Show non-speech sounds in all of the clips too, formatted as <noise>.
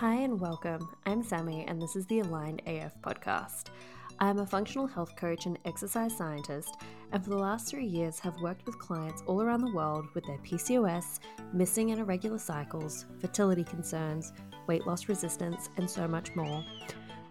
Hi and welcome. I'm Sammy, and this is the Aligned AF podcast. I'm a functional health coach and exercise scientist, and for the last three years have worked with clients all around the world with their PCOS, missing and irregular cycles, fertility concerns, weight loss resistance, and so much more.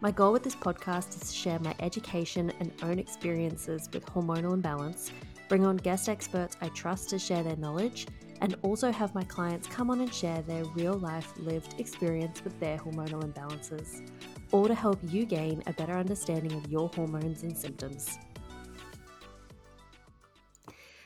My goal with this podcast is to share my education and own experiences with hormonal imbalance, bring on guest experts I trust to share their knowledge, and also have my clients come on and share their real life lived experience with their hormonal imbalances, all to help you gain a better understanding of your hormones and symptoms.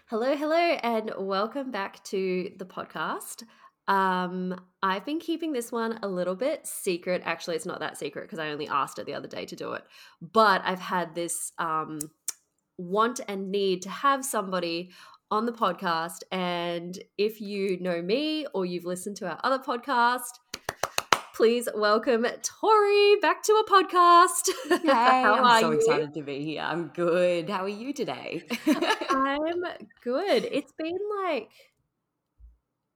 Hello, hello, and welcome back to the podcast. Um, I've been keeping this one a little bit secret. Actually, it's not that secret because I only asked it the other day to do it. But I've had this um, want and need to have somebody on the podcast. And if you know me or you've listened to our other podcast, please welcome Tori back to a podcast. <laughs> Hey, I'm so you? excited to be here. I'm good. How are you today? <laughs> I'm good. It's been like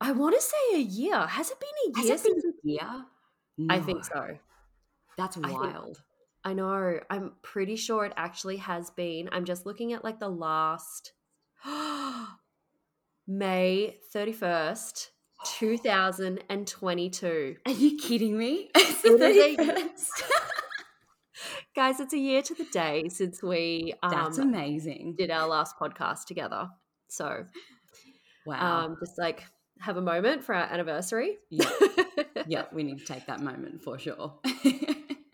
I want to say a year. Has it been a year? Has it been a year? No. I think so. That's wild. I, I know. I'm pretty sure it actually has been. I'm just looking at like the last <gasps> May 31st, 2022. <gasps> Are you kidding me? <laughs> <laughs> Guys, it's a year to the day since we um, That's amazing. did our last podcast together. So, wow. Um, just like have a moment for our anniversary. Yeah. <laughs> yeah, we need to take that moment for sure.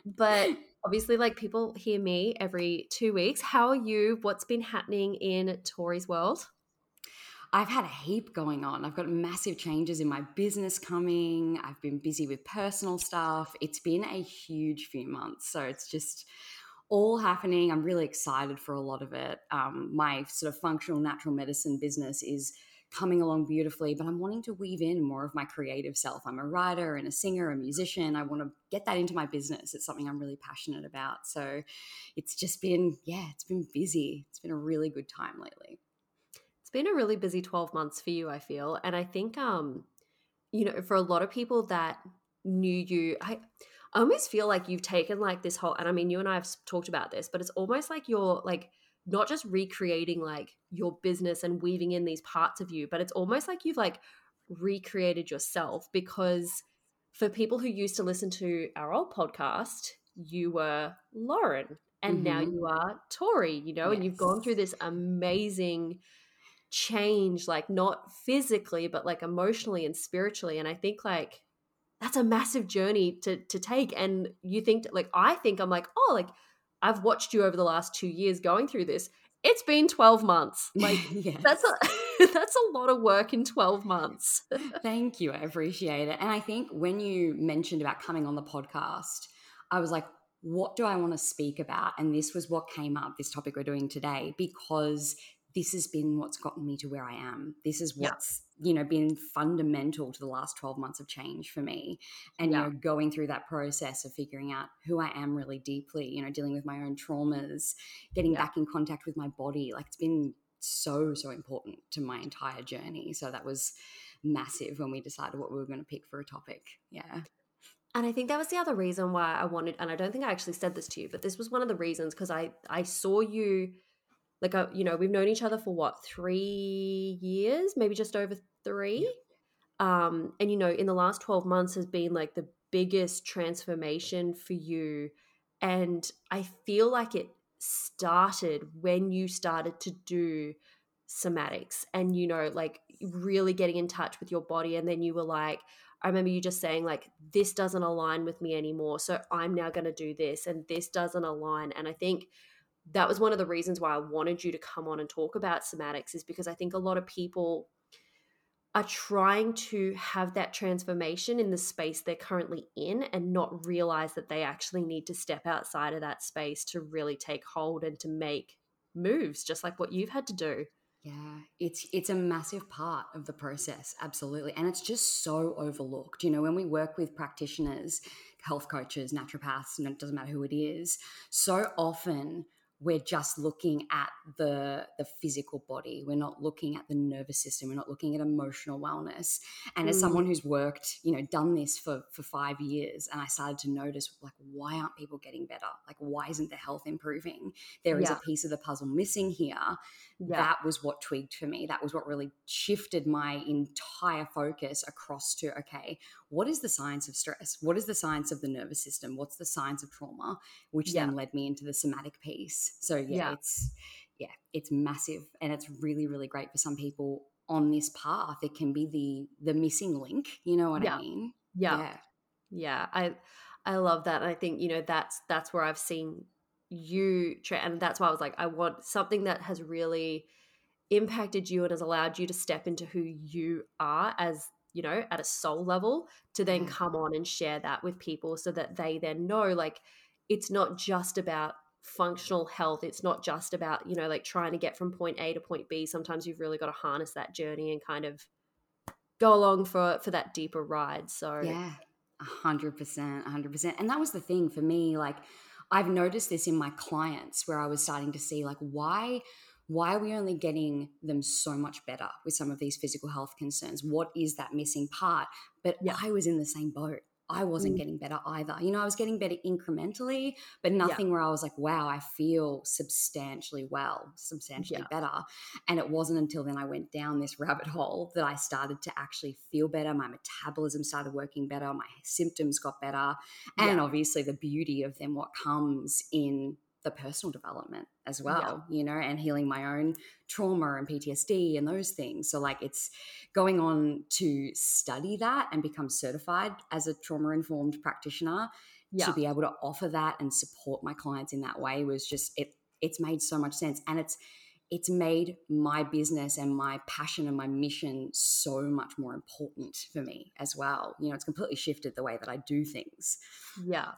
but obviously, like people hear me every two weeks. How are you? What's been happening in Tori's world? I've had a heap going on. I've got massive changes in my business coming. I've been busy with personal stuff. It's been a huge few months. So it's just all happening. I'm really excited for a lot of it. Um, my sort of functional natural medicine business is coming along beautifully, but I'm wanting to weave in more of my creative self. I'm a writer and a singer, a musician. I want to get that into my business. It's something I'm really passionate about. So it's just been, yeah, it's been busy. It's been a really good time lately. It's been a really busy 12 months for you, I feel. And I think, um, you know, for a lot of people that knew you, I, I almost feel like you've taken like this whole, and I mean, you and I have talked about this, but it's almost like you're like, not just recreating like your business and weaving in these parts of you, but it's almost like you've like recreated yourself because for people who used to listen to our old podcast, you were Lauren and mm-hmm. now you are Tori, you know, yes. and you've gone through this amazing change, like not physically, but like emotionally and spiritually. And I think like that's a massive journey to to take. And you think like I think I'm like, oh, like I've watched you over the last two years going through this. It's been 12 months. <laughs> Like yes. that's a <laughs> that's a lot of work in 12 months. <laughs> Thank you. I appreciate it. And I think when you mentioned about coming on the podcast, I was like, what do I want to speak about? And this was what came up, this topic we're doing today, because this has been what's gotten me to where I am. This is what's, yeah. you know, been fundamental to the last 12 months of change for me. And, yeah. you know, going through that process of figuring out who I am really deeply, you know, dealing with my own traumas, getting yeah. back in contact with my body. Like it's been so, so important to my entire journey. So that was massive when we decided what we were going to pick for a topic. Yeah. And I think that was the other reason why I wanted, and I don't think I actually said this to you, but this was one of the reasons because I I saw you like uh, you know we've known each other for what three years? Maybe just over three? Yeah. um and you know in the last 12 months has been like the biggest transformation for you. And i feel like it started when you started to do somatics and you know like really getting in touch with your body. And then you were like I remember you just saying like this doesn't align with me anymore. So I'm now going to do this and this doesn't align. And I think that was one of the reasons why I wanted you to come on and talk about somatics is because I think a lot of people are trying to have that transformation in the space they're currently in and not realize that they actually need to step outside of that space to really take hold and to make moves just like what you've had to do. Yeah, it's it's a massive part of the process, absolutely. And it's just so overlooked. You know, when we work with practitioners, health coaches, naturopaths, and it doesn't matter who it is, so often we're just looking at the the physical body. We're not looking at the nervous system. We're not looking at emotional wellness. And as someone mm. who's worked you know done this for for 5 years and i started to notice like why aren't people getting better? Like why isn't the health improving? There is yeah. a piece of the puzzle missing here yeah. that was what tweaked for me. That was what really shifted my entire focus across to okay what is the science of stress? What is the science of the nervous system? What's the science of trauma? Which yeah. then led me into the somatic piece. So yeah, yeah. it's yeah it's massive and it's really really great for some people on this path. It can be the the missing link you know what i mean? Yeah. yeah. Yeah. I i love that and i think you know that's that's where i've seen you and that's why i was like i want something that has really impacted you and has allowed you to step into who you are as you know at a soul level to then mm. come on and share that with people so that they then know like it's not just about functional health. It's not just about you know like trying to get from point a to point b. Sometimes you've really got to harness that journey and kind of go along for for that deeper ride. So yeah. 100% 100% and that was the thing for me like i've noticed this in my clients where i was starting to see like why why are we only getting them so much better with some of these physical health concerns? What is that missing part? But yeah. i was in the same boat I wasn't mm. getting better either. You know, I was getting better incrementally, but nothing yeah. where I was like, wow, I feel substantially well, substantially yeah. better. And it wasn't until then I went down this rabbit hole that I started to actually feel better. My metabolism started working better, my symptoms got better. And yeah. obviously, the beauty of then what comes in the personal development as well, yeah. you know, and healing my own trauma and PTSD and those things. So, like, it's going on to study that and become certified as a trauma informed practitioner yeah. to be able to offer that and support my clients in that way was just it. It's made so much sense, and it's it's made my business and my passion and my mission so much more important for me as well. You know, it's completely shifted the way that I do things. Yeah.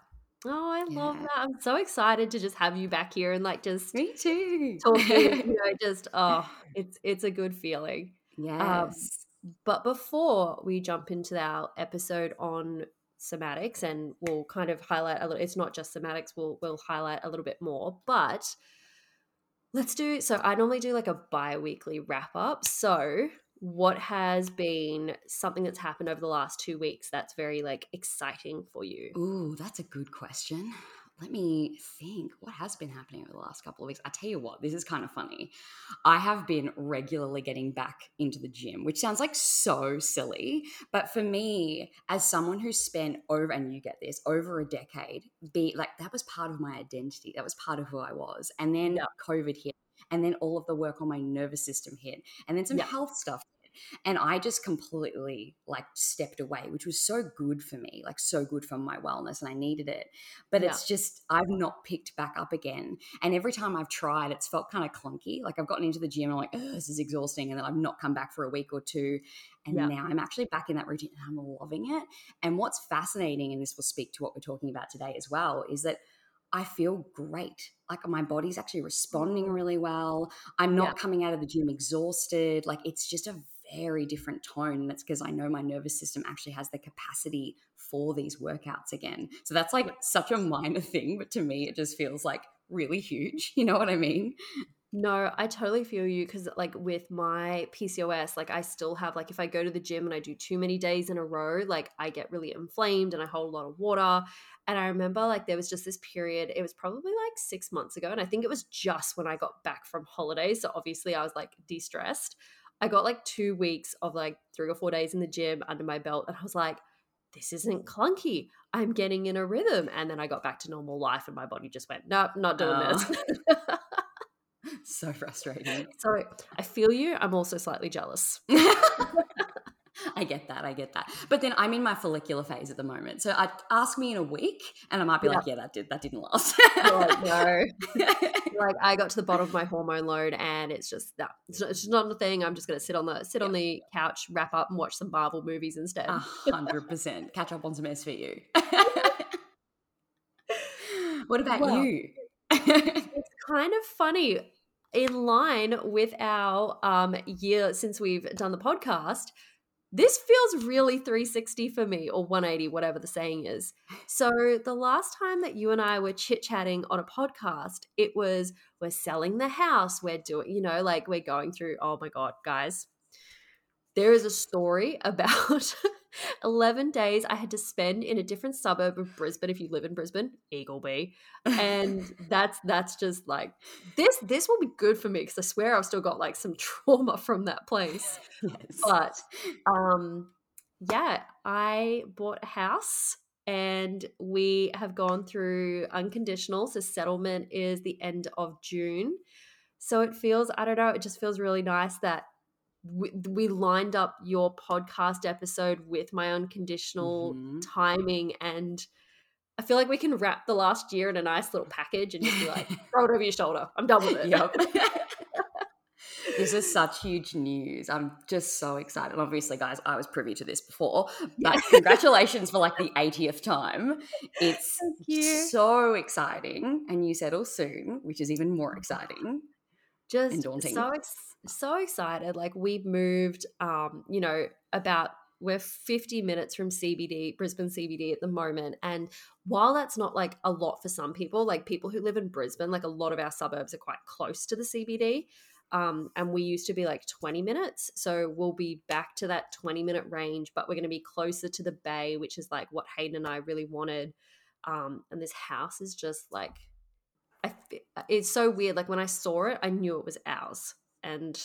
Oh, I love that. I'm so excited to just have you back here and like just Me too. talking, you <laughs> know, just oh, it's it's a good feeling. Um, yes. but before we jump into our episode on somatics and we'll kind of highlight a little it's not just somatics, we'll we'll highlight a little bit more, but let's do so I normally do like a bi-weekly wrap up. So what has been something that's happened over the last two weeks that's very like exciting for you? Ooh, that's a good question. Let me think. What has been happening over the last couple of weeks? I tell you what, this is kind of funny. I have been regularly getting back into the gym, which sounds like so silly. But for me, as someone who spent over, and you get this, over a decade, be like that was part of my identity. That was part of who I was. And then yeah. COVID hit and then all of the work on my nervous system hit and then some health stuff and I just completely like stepped away, which was so good for me, like so good for my wellness. And I needed it. But yeah. it's just, I've not picked back up again. And every time I've tried, it's felt kind of clunky. Like I've gotten into the gym and I'm like, oh, this is exhausting. And then I've not come back for a week or two. And yeah. now I'm actually back in that routine and I'm loving it. And what's fascinating, and this will speak to what we're talking about today as well, is that I feel great. Like my body's actually responding mm. really well. I'm not yeah. coming out of the gym exhausted. Like it's just a very different tone. And it's because I know my nervous system actually has the capacity for these workouts again. So that's like such a minor thing, but to me, it just feels like really huge. <laughs> You know what I mean? No, I totally feel you because, like, with my PCOS, like, I still have, like, if I go to the gym and I do too many days in a row, like, I get really inflamed and I hold a lot of water. And I remember, like, there was just this period, it was probably like six months ago. And I think it was just when I got back from holidays. So obviously, I was like de stressed. I got like two weeks of like three or four days in the gym under my belt, and I was like, this isn't clunky. I'm getting in a rhythm. And then I got back to normal life, and my body just went, nope, not doing oh. this. <laughs> so frustrating. So I feel you. I'm also slightly jealous. <laughs> <laughs> <laughs> I get that. I get that. But then I'm in my follicular phase at the moment. So I ask me in a week and I might be yeah. like, yeah, that did that didn't last. like, no. <laughs> like I got to the bottom of my hormone load and it's just that it's, it's just not a thing. I'm just gonna sit on the sit on the couch, wrap up and watch some Marvel movies instead. hundred percent. Catch up on some SVU. <laughs> what about well, you? it's kind of funny. In line with our um, year since we've done the podcast, this feels really 360 for me or 180 whatever the saying is. So the last time that you and i were chit chatting on a podcast it was we're selling the house we're doing you know like we're going through oh my god guys. There is a story <laughs> about 11 days I had to spend in a different suburb of Brisbane if you live in Brisbane, Eagleby. And <laughs> that's that's just like this this will be good for me because I swear I've still got like some <laughs> trauma from that place. Yes. But um yeah, I bought a house and we have gone through unconditional. So settlement is the end of June. So it feels, I don't know, it just feels really nice that we, we lined up your podcast episode with my unconditional mm-hmm. timing and I feel like we can wrap the last year in a nice little package and just be like, <laughs> throw it over your shoulder. I'm done with it. Yep. <laughs> this is such huge news. I'm just so excited. Obviously, guys, I was privy to this before, but congratulations for like the 80th time. It's <laughs> so exciting. And you settle soon, which is even more exciting. Just and daunting. so ex- so excited. Like we've moved, um, you know, about we're 50 minutes from CBD, Brisbane CBD at the moment. And while that's not like a lot for some people, like people who live in Brisbane, like a lot of our suburbs are quite close to the CBD. Um, and we used to be like 20 minutes. So we'll be back to that 20 minute range, but we're going to be closer to the bay, which is like what Hayden and I really wanted. Um, and this house is just like, I, it's so weird. Like when I saw it, I knew it was ours and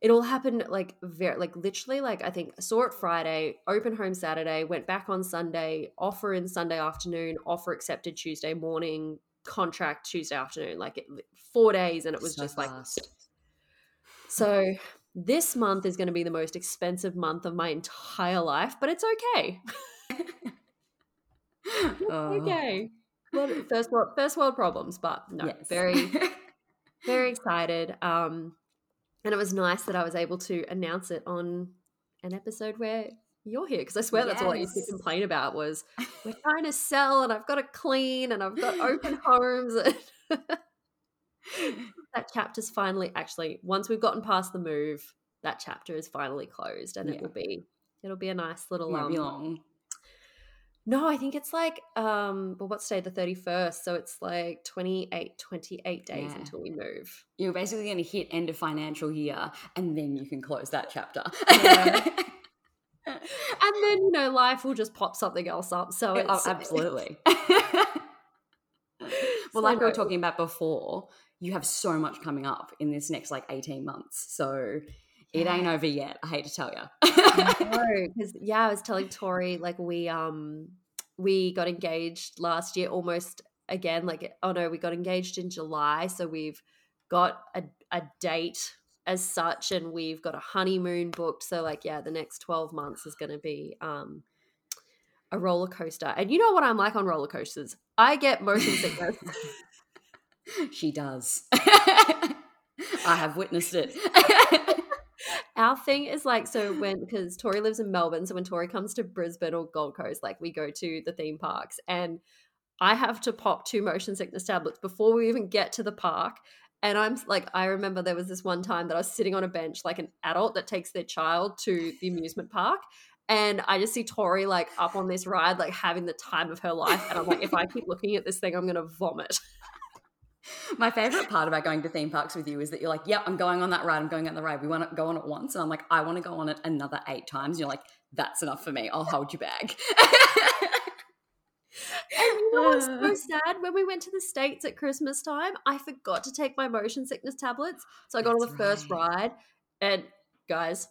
it all happened like very like literally like I think saw it Friday, open home Saturday, went back on Sunday, offer in Sunday afternoon, offer accepted Tuesday morning, contract Tuesday afternoon, like it, four days, and it was so just fast. like so. This month is going to be the most expensive month of my entire life, but it's okay. <laughs> <laughs> oh. Okay. Well, first world, first world problems, but no, yes. very <laughs> very excited. Um, and it was nice that I was able to announce it on an episode where you're here because I swear yes. that's all I used to complain about was <laughs> we're trying to sell and I've got to clean and I've got open <laughs> homes. And <laughs> that chapter's finally actually once we've gotten past the move, that chapter is finally closed and yeah. it will be it'll be a nice little um, long. No, I think it's like um well what's today the 31st so it's like 28 28 days yeah. until we move. You're basically going to hit end of financial year and then you can close that chapter. Yeah. <laughs> and then you know life will just pop something else up so oh, absolutely. <laughs> <laughs> well like we were talking about before, you have so much coming up in this next like 18 months. So it ain't over yet. I hate to tell you. <laughs> because yeah, I was telling Tori like we um we got engaged last year almost again like oh no we got engaged in July so we've got a, a date as such and we've got a honeymoon booked so like yeah the next 12 months is going to be um a roller coaster and you know what I'm like on roller coasters I get motion sickness <laughs> <laughs> she does I have witnessed it our thing is like so when because Tori lives in Melbourne, so when Tori comes to Brisbane or Gold Coast, like we go to the theme parks and I have to pop two motion sickness tablets before we even get to the park. And I'm like, I remember there was this one time that I was sitting on a bench like an adult that takes their child to the amusement park. And I just see Tori like up on this ride, like having the time of her life. And I'm like, if I keep looking at this thing, I'm going to vomit. My favorite part about going to theme parks with you is that you're like, "Yep, I'm going on that ride. I'm going on the ride. We want to go on it once." And I'm like, "I want to go on it another eight times." And you're like, "That's enough for me. I'll hold you back." <laughs> And you know what's so <laughs> sad? When we went to the States at Christmas time, I forgot to take my motion sickness tablets. So I got That's on the first ride. And guys,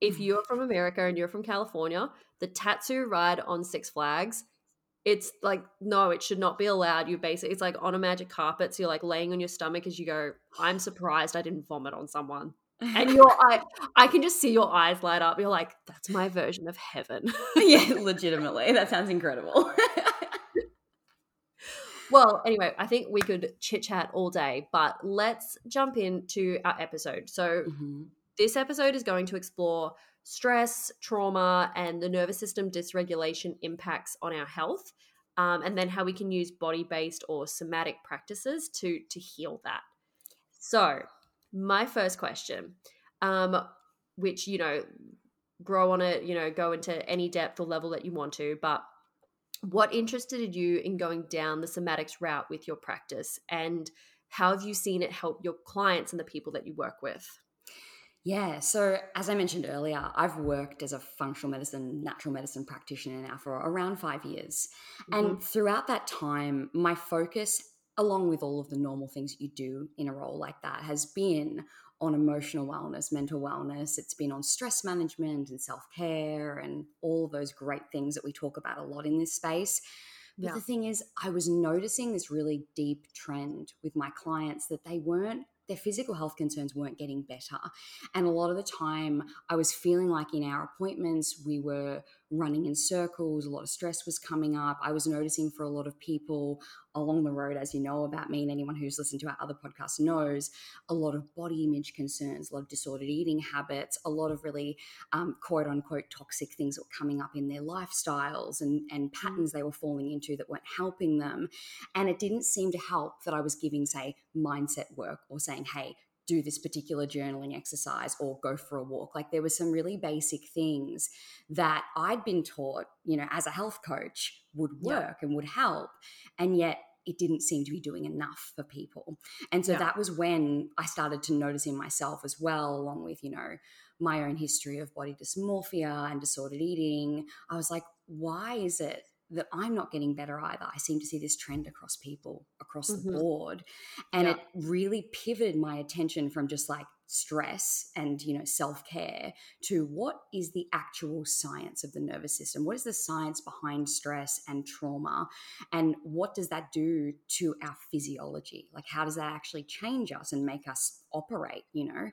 if mm. you're from America and you're from California, the Tatsu ride on Six Flags it's like no it should not be allowed. You basically it's like on a magic carpet so you're like laying on your stomach as you go i'm surprised i didn't vomit on someone. And <laughs> your I, I can just see your eyes light up. You're like that's my version of heaven. Yeah <laughs> legitimately. That sounds incredible. <laughs> Well anyway i think we could chit chat all day but let's jump into our episode. So mm-hmm. this episode is going to explore stress, trauma, and the nervous system dysregulation impacts on our health, um, and then how we can use body based or somatic practices to to heal that. So, my first question, um, which you know, grow on it, you know, go into any depth or level that you want to, but what interested you in going down the somatics route with your practice and how have you seen it help your clients and the people that you work with? Yeah, so as I mentioned earlier, I've worked as a functional medicine, natural medicine practitioner now for around five years. Mm-hmm. And throughout that time, my focus, along with all of the normal things that you do in a role like that, has been on emotional wellness, mental wellness. It's been on stress management and self care and all of those great things that we talk about a lot in this space. But yeah. the thing is, I was noticing this really deep trend with my clients that they weren't their physical health concerns weren't getting better. And a lot of the time, I was feeling like in our appointments, we were running in circles, a lot of stress was coming up. I was noticing for a lot of people along the road, as you know about me, and anyone who's listened to our other podcasts knows, a lot of body image concerns, a lot of disordered eating habits, a lot of really um, quote unquote toxic things that were coming up in their lifestyles and, and mm. patterns they were falling into that weren't helping them. And it didn't seem to help that I was giving, say, mindset work or saying, hey, do this particular journaling exercise or go for a walk. Like there were some really basic things that I'd been taught, you know, as a health coach would work yeah. and would help. And yet it didn't seem to be doing enough for people. And so yeah. that was when I started to notice in myself as well, along with, you know, my own history of body dysmorphia and disordered eating. I was like, why is it that I'm not getting better either. I seem to see this trend across people across mm-hmm. the board. And yeah. it really pivoted my attention from just like stress and you know self-care to what is the actual science of the nervous system? What is the science behind stress and trauma? And what does that do to our physiology? Like how does that actually change us and make us operate you know?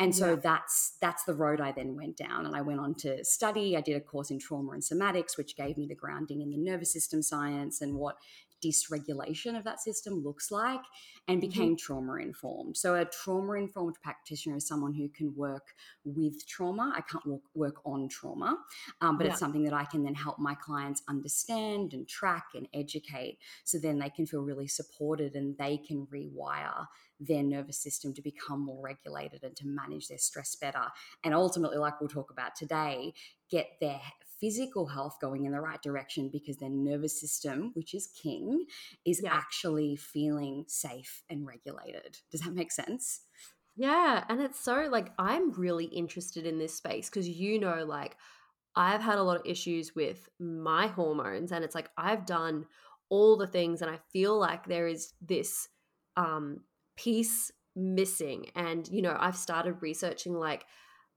And so yeah. that's that's the road i then went down and i went on to study. I did a course in trauma and somatics which gave me the grounding in the nervous system science and what dysregulation of that system looks like and mm-hmm. became mm-hmm. trauma informed. So, a trauma informed practitioner is someone who can work with trauma. I can't work, work on trauma, um, but yeah. it's something that I can then help my clients understand and track and educate so then they can feel really supported and they can rewire their nervous system to become more regulated and to manage their stress better. And ultimately, like we'll talk about today, get their physical health going in the right direction because their nervous system, which is king, is yeah. actually feeling safe and regulated. Does that make sense? Yeah. And it's so like, I'm really interested in this space because you know, like, I've had a lot of issues with my hormones, and it's like I've done all the things, and I feel like there is this um, piece missing. And, you know, I've started researching like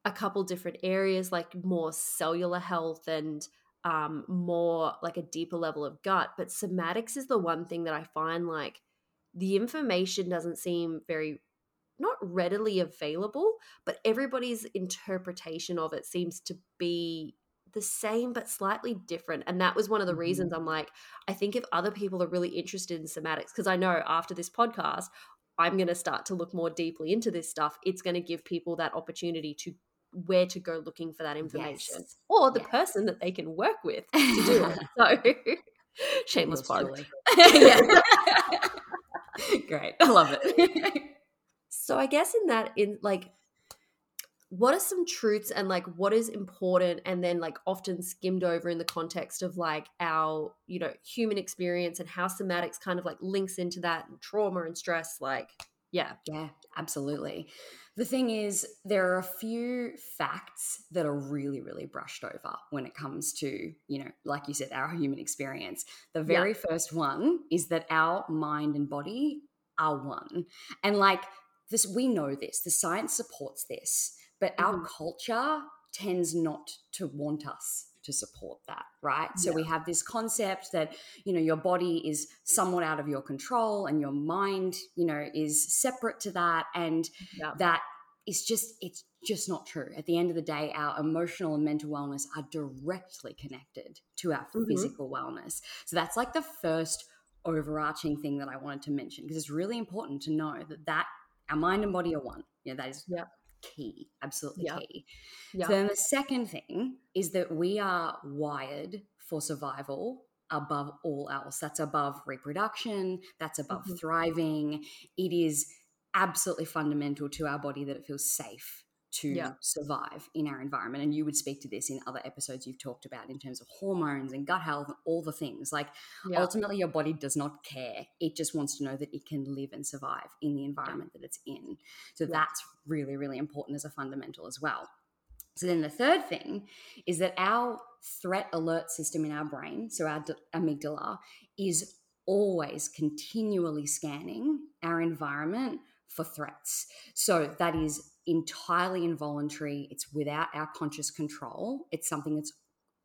a couple different areas like more cellular health and um, more like a deeper level of gut. But somatics is the one thing that I find like the information doesn't seem very not readily available, but everybody's interpretation of it seems to be the same but slightly different. And that was one of the reasons mm-hmm. I'm like, I think if other people are really interested in somatics, because I know after this podcast, I'm going to start to look more deeply into this stuff. It's going to give people that opportunity to where to go looking for that information yes. or the yes. person that they can work with <laughs> to do it. So <laughs> shameless plug. <laughs> Great. I love it. so I guess in that in like what are some truths and like what is important and then like often skimmed over in the context of like our you know human experience and how somatics kind of like links into that and trauma and stress like yeah yeah absolutely the thing is, there are a few facts that are really, really brushed over when it comes to, you know, like you said, our human experience. The very yeah. first one is that our mind and body are one. And like this, we know this, the science supports this, but mm-hmm. our culture tends not to want us to support that right so yeah. we have this concept that you know your body is somewhat out of your control and your mind you know is separate to that and yeah. that is just it's just not true at the end of the day our emotional and mental wellness are directly connected to our mm-hmm. physical wellness so that's like the first overarching thing that i wanted to mention because it's really important to know that that our mind and body are one yeah that is yep key, absolutely yep. key. Yep. So then the second thing is that we are wired for survival above all else. That's above reproduction, that's above mm-hmm. thriving. It is absolutely fundamental to our body that it feels safe to Yeah. survive in our environment. And you would speak to this in other episodes you've talked about in terms of hormones and gut health and all the things. Like Yeah. ultimately, your body does not care. It just wants to know that it can live and survive in the environment that it's in. So Yeah. that's really, really important as a fundamental as well. So then the third thing is that our threat alert system in our brain, so our d- amygdala, is always continually scanning our environment for threats. So that is entirely involuntary. It's without our conscious control. It's something that's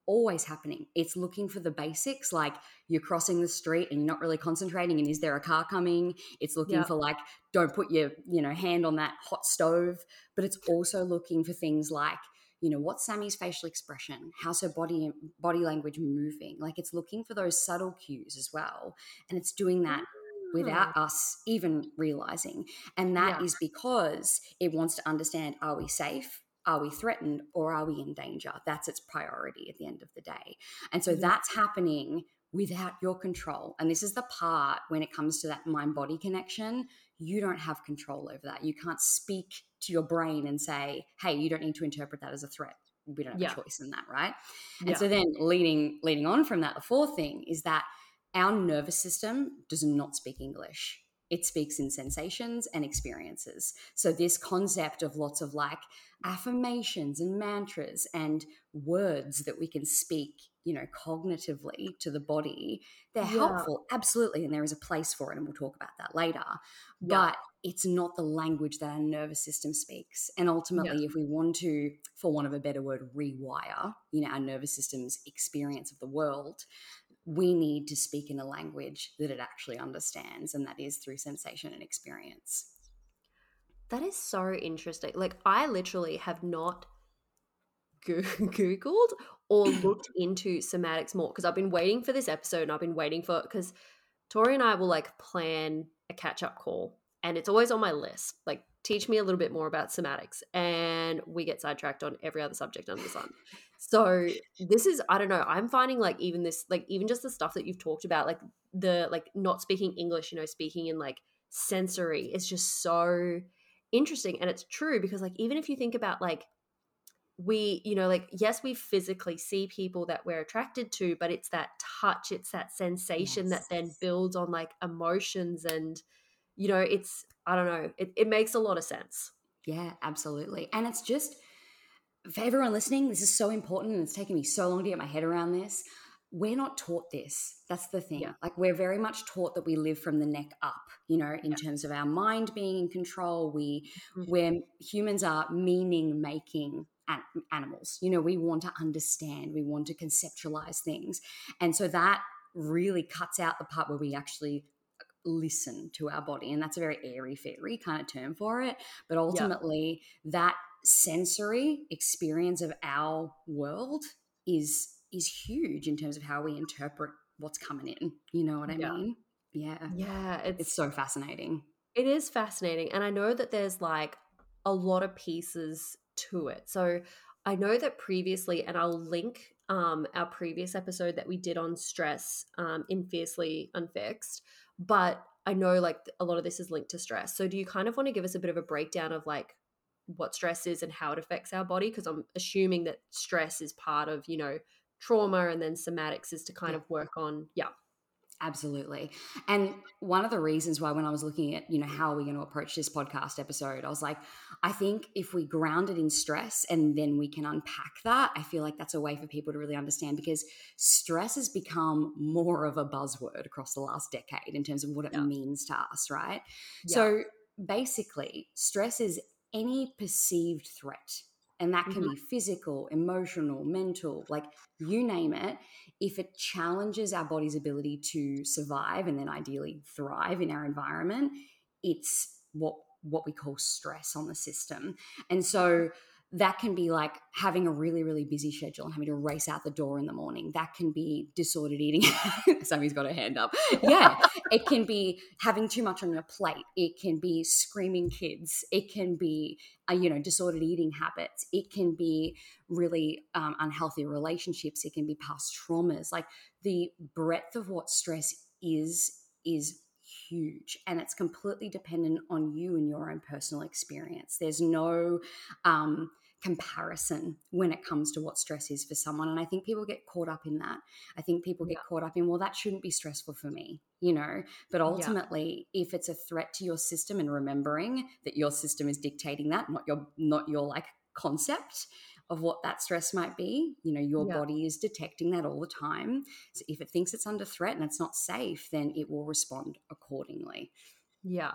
always happening. It's looking for the basics like you're crossing the street and you're not really concentrating and is there a car coming? It's looking Yeah. for like don't put your, you know, hand on that hot stove, but it's also looking for things like you know what's Sammy's facial expression how's her body body language moving like it's looking for those subtle cues as well and it's doing that mm. Without hmm. us even realizing. And that is Yeah. because it wants to understand are we safe? Are we threatened or are we in danger? That's its priority at the end of the day. And so Yeah. that's happening without your control. And this is the part when it comes to that mind body connection, you don't have control over that. You can't speak to your brain and say, hey, you don't need to interpret that as a threat. We don't have Yeah. a choice in that, right? And so then leading leading on from that, the fourth thing is that our nervous system does not speak English. It speaks in sensations and experiences. So this concept of lots of like affirmations and mantras and words that we can speak, you know, cognitively to the body, they're Yeah. helpful, absolutely, and there is a place for it, and we'll talk about that later. Yeah. But it's not the language that our nervous system speaks. And ultimately, if we want to, for want of a better word, rewire, you know, our nervous system's experience of the world, we need to speak in a language that it actually understands, and that is through sensation and experience. That is so interesting. Like, I literally have not Goo- <laughs> Googled or <coughs> looked into somatics more because I've been waiting for this episode and I've been waiting for it because Tori and I will like plan a catch up call and it's always on my list. Like, teach me a little bit more about somatics. And we get sidetracked on every other subject under the sun. <laughs> So, this is, I don't know, I'm finding like even this, like, even just the stuff that you've talked about, like the, like, not speaking English, you know, speaking in like sensory is just so interesting and it's true because like even if you think about like we you know like yes we physically see people that we're attracted to but it's that touch it's that sensation that then builds on like emotions and you know it's i don't know it, it makes a lot of sense Yeah, absolutely. And it's just for everyone listening, this is so important and it's taken me so long to get my head around this. We're not taught this. That's the thing. Yeah. Like we're very much taught that we live from the neck up, you know, in Yeah. terms of our mind being in control. We Mhm. where humans are meaning making animals. You know, we want to understand, we want to conceptualize things. And so that really cuts out the part where we actually listen to our body. And that's a very airy fairy kind of term for it. But ultimately, that sensory experience of our world is is huge in terms of how we interpret what's coming in. You know what I Yeah. mean? Yeah. yeah it's, It's so fascinating. It is fascinating. And I know that there's like a lot of pieces to it. So I know that previously, and I'll link um, our previous episode that we did on stress um, in Fiercely Unfixed, but I know like a lot of this is linked to stress. So do you kind of want to give us a bit of a breakdown of like what stress is and how it affects our body? Because I'm assuming that stress is part of, you know, trauma and then somatics is to kind Yeah. of work on, yeah. Absolutely. And one of the reasons why when I was looking at, you know, how are we going to approach this podcast episode, I was like, I think if we ground it in stress and then we can unpack that, I feel like that's a way for people to really understand because stress has become more of a buzzword across the last decade in terms of what it Yeah. means to us, right? Yeah. So basically, stress is any perceived threat. And that can Mhm. be physical, emotional, mental, like you name it. If it challenges our body's ability to survive and then ideally thrive in our environment, it's what what we call stress on the system. And so that can be like having a really, really busy schedule and having to race out the door in the morning. That can be disordered eating. <laughs> Sammy's got her hand up. Yeah. it can be having too much on your plate. It can be screaming kids. It can be, uh, you know, disordered eating habits. It can be really um, unhealthy relationships. It can be past traumas. Like the breadth of what stress is, is huge and it's completely dependent on you and your own personal experience. There's no um, comparison when it comes to what stress is for someone. And I think people get caught up in that. I think people get caught up in, well, that shouldn't be stressful for me, you know? But ultimately, yeah. if it's a threat to your system and remembering that your system is dictating that, not your not your like concept of what that stress might be, you know, your yeah. body is detecting that all the time. So if it thinks it's under threat and it's not safe, then it will respond accordingly. Yeah.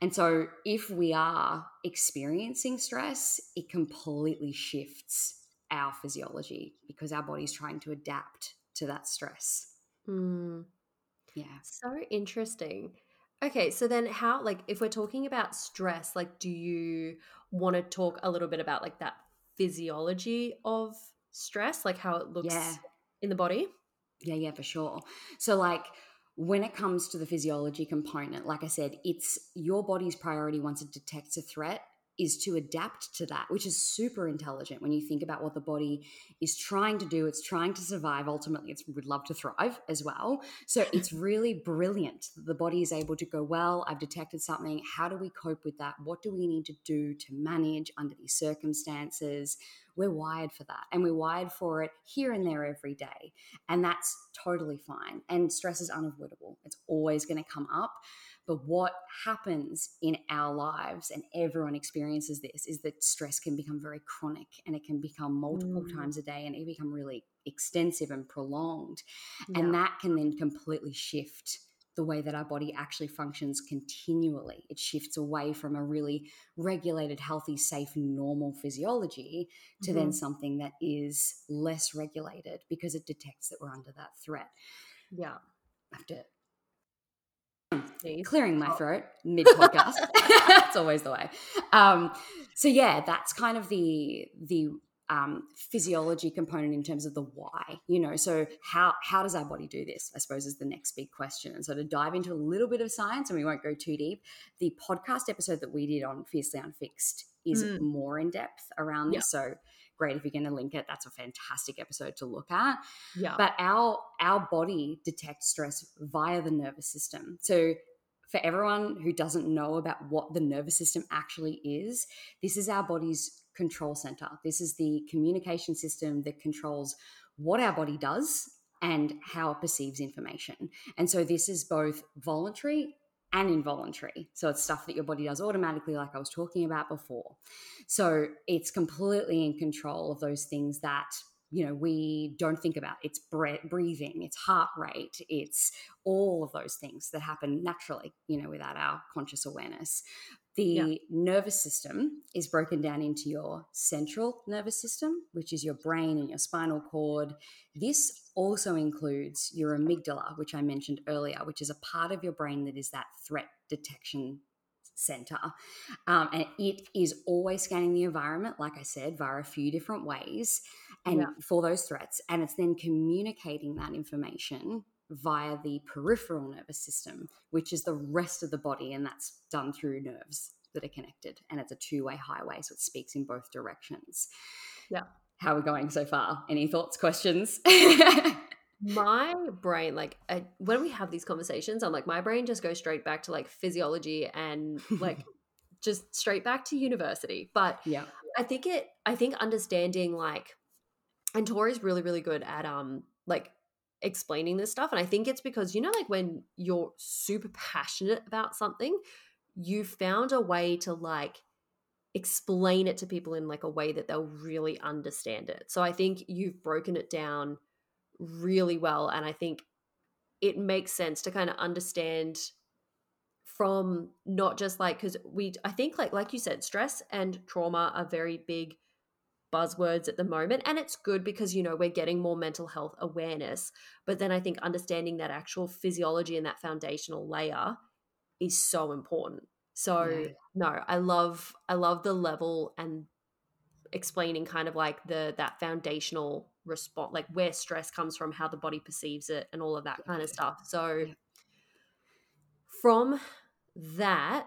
And so, if we are experiencing stress, it completely shifts our physiology because our body's trying to adapt to that stress. Mm. Yeah. So interesting. Okay, so then how like if we're talking about stress, like do you want to talk a little bit about like that physiology of stress, like how it looks yeah. in the body? Yeah, yeah, for sure. So like when it comes to the physiology component, like I said, it's your body's priority once it detects a threat is to adapt to that, which is super intelligent when you think about what the body is trying to do. It's trying to survive. Ultimately, it's would love to thrive as well. So <laughs> it's really brilliant. that The body is able to go, well, I've detected something. How do we cope with that? What do we need to do to manage under these circumstances? We're wired for that. And we're wired for it here and there every day. And that's totally fine. And stress is unavoidable. It's always going to come up. But what happens in our lives, and everyone experiences this, is that stress can become very chronic and it can become multiple mm. times a day and it become really extensive and prolonged. Yeah. And that can then completely shift the way that our body actually functions continually. It shifts away from a really regulated, healthy, safe, normal physiology to mm-hmm. then something that is less regulated because it detects that we're under that threat. Yeah. I have to clearing my oh. throat mid podcast. that's <laughs> <laughs> always the way. Um, so yeah, that's kind of the the um, physiology component in terms of the why. You know, so how how does our body do this? I suppose is the next big question. And so to dive into a little bit of science, and we won't go too deep. The podcast episode that we did on Fiercely Unfixed is mm. more in depth around this. Yeah. So great if you're going to link it that's a fantastic episode to look at yeah but our our body detects stress via the nervous system so for everyone who doesn't know about what the nervous system actually is, this is our body's control center. This is the communication system that controls what our body does and how it perceives information. And so this is both voluntary and involuntary. So it's stuff that your body does automatically, like I was talking about before. So it's completely in control of those things that you know we don't think about it's breathing it's heart rate it's all of those things that happen naturally you know without our conscious awareness the yeah. nervous system is broken down into your central nervous system which is your brain and your spinal cord this also includes your amygdala which i mentioned earlier which is a part of your brain that is that threat detection center. Um, and it is always scanning the environment, like I said, via a few different ways and yeah. for those threats. And it's then communicating that information via the peripheral nervous system, which is the rest of the body, and that's done through nerves that are connected. And it's a two way highway, so it speaks in both directions. Yeah. How are we going so far? Any thoughts, questions? <laughs> my brain, like, I, when we have these conversations, I'm like, my brain just goes straight back to like physiology and like <laughs> just straight back to university. But yeah, I think it, I think understanding like and Tori's really really good at um like explaining this stuff and I think it's because you know like when you're super passionate about something you found a way to like explain it to people in like a way that they'll really understand it. So I think you've broken it down really well and I think it makes sense to kind of understand from not just like cuz we I think like like you said stress and trauma are very big buzzwords at the moment and it's good because you know we're getting more mental health awareness but then i think understanding that actual physiology and that foundational layer is so important so yeah. no i love i love the level and explaining kind of like the that foundational response like where stress comes from how the body perceives it and all of that kind of stuff so from that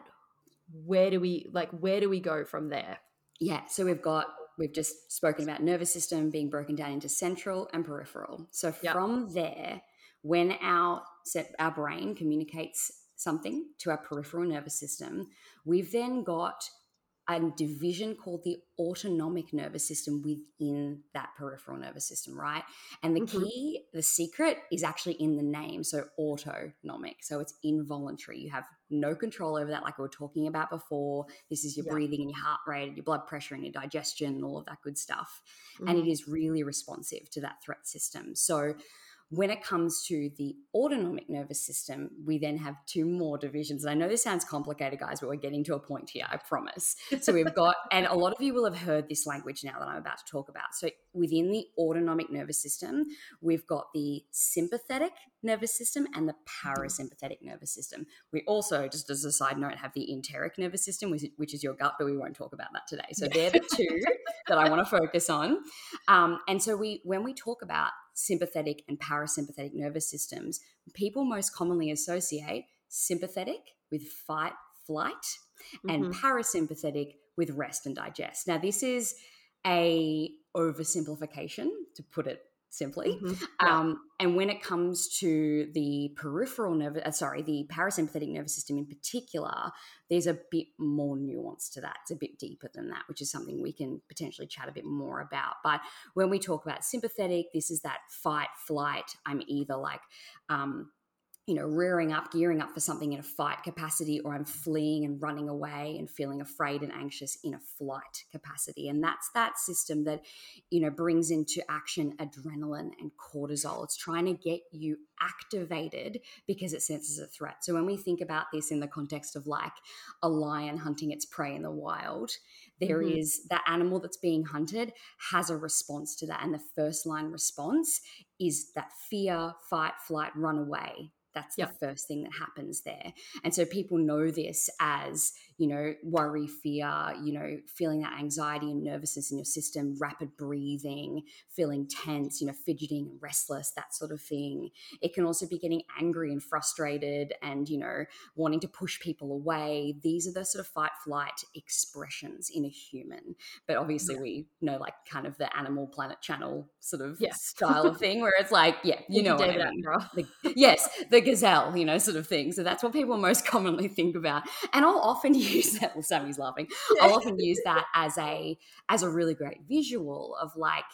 where do we like where do we go from there yeah so we've got we've just spoken about nervous system being broken down into central and peripheral. So yep. from there, when our our brain communicates something to our peripheral nervous system, we've then got a division called the autonomic nervous system within that peripheral nervous system, right? And the mm-hmm. key, the secret is actually in the name. So, autonomic. So, it's involuntary. You have no control over that, like we were talking about before. This is your yeah. breathing and your heart rate and your blood pressure and your digestion and all of that good stuff. Mm-hmm. And it is really responsive to that threat system. So, when it comes to the autonomic nervous system, we then have two more divisions. And I know this sounds complicated, guys, but we're getting to a point here, I promise. So we've <laughs> got, and a lot of you will have heard this language now that I'm about to talk about. So within the autonomic nervous system, we've got the sympathetic nervous system and the parasympathetic nervous system. We also, just as a side note, have the enteric nervous system, which is your gut, but we won't talk about that today. So they're the two <laughs> that I want to focus on. Um, and so we, when we talk about sympathetic and parasympathetic nervous systems, people most commonly associate sympathetic with fight, flight, mm-hmm. and parasympathetic with rest and digest. Now, this is a oversimplification to put it simply. Mm-hmm. Yeah. Um, and when it comes to the peripheral nervous, uh, sorry, the parasympathetic nervous system in particular, there's a bit more nuance to that. It's a bit deeper than that, which is something we can potentially chat a bit more about. But when we talk about sympathetic, this is that fight, flight. I'm either like, um, you know, rearing up, gearing up for something in a fight capacity, or I'm fleeing and running away and feeling afraid and anxious in a flight capacity. And that's that system that, you know, brings into action adrenaline and cortisol. It's trying to get you activated because it senses a threat. So when we think about this in the context of like a lion hunting its prey in the wild, there mm-hmm. is that animal that's being hunted has a response to that. And the first line response is that fear, fight, flight, run away that's yep. the first thing that happens there. And so people know this as, you know, worry, fear, you know, feeling that anxiety and nervousness in your system, rapid breathing, feeling tense, you know, fidgeting and restless, that sort of thing. It can also be getting angry and frustrated and, you know, wanting to push people away. These are the sort of fight flight expressions in a human. But obviously, yeah. we know like kind of the Animal Planet channel sort of yeah. style of thing where it's like, yeah, <laughs> you know what I mean. The, yes, the gazelle, you know, sort of thing. So that's what people most <laughs> commonly think about. And I'll often use that. Well, Sammy's laughing. <laughs> I'll often use that as a as a really great visual of like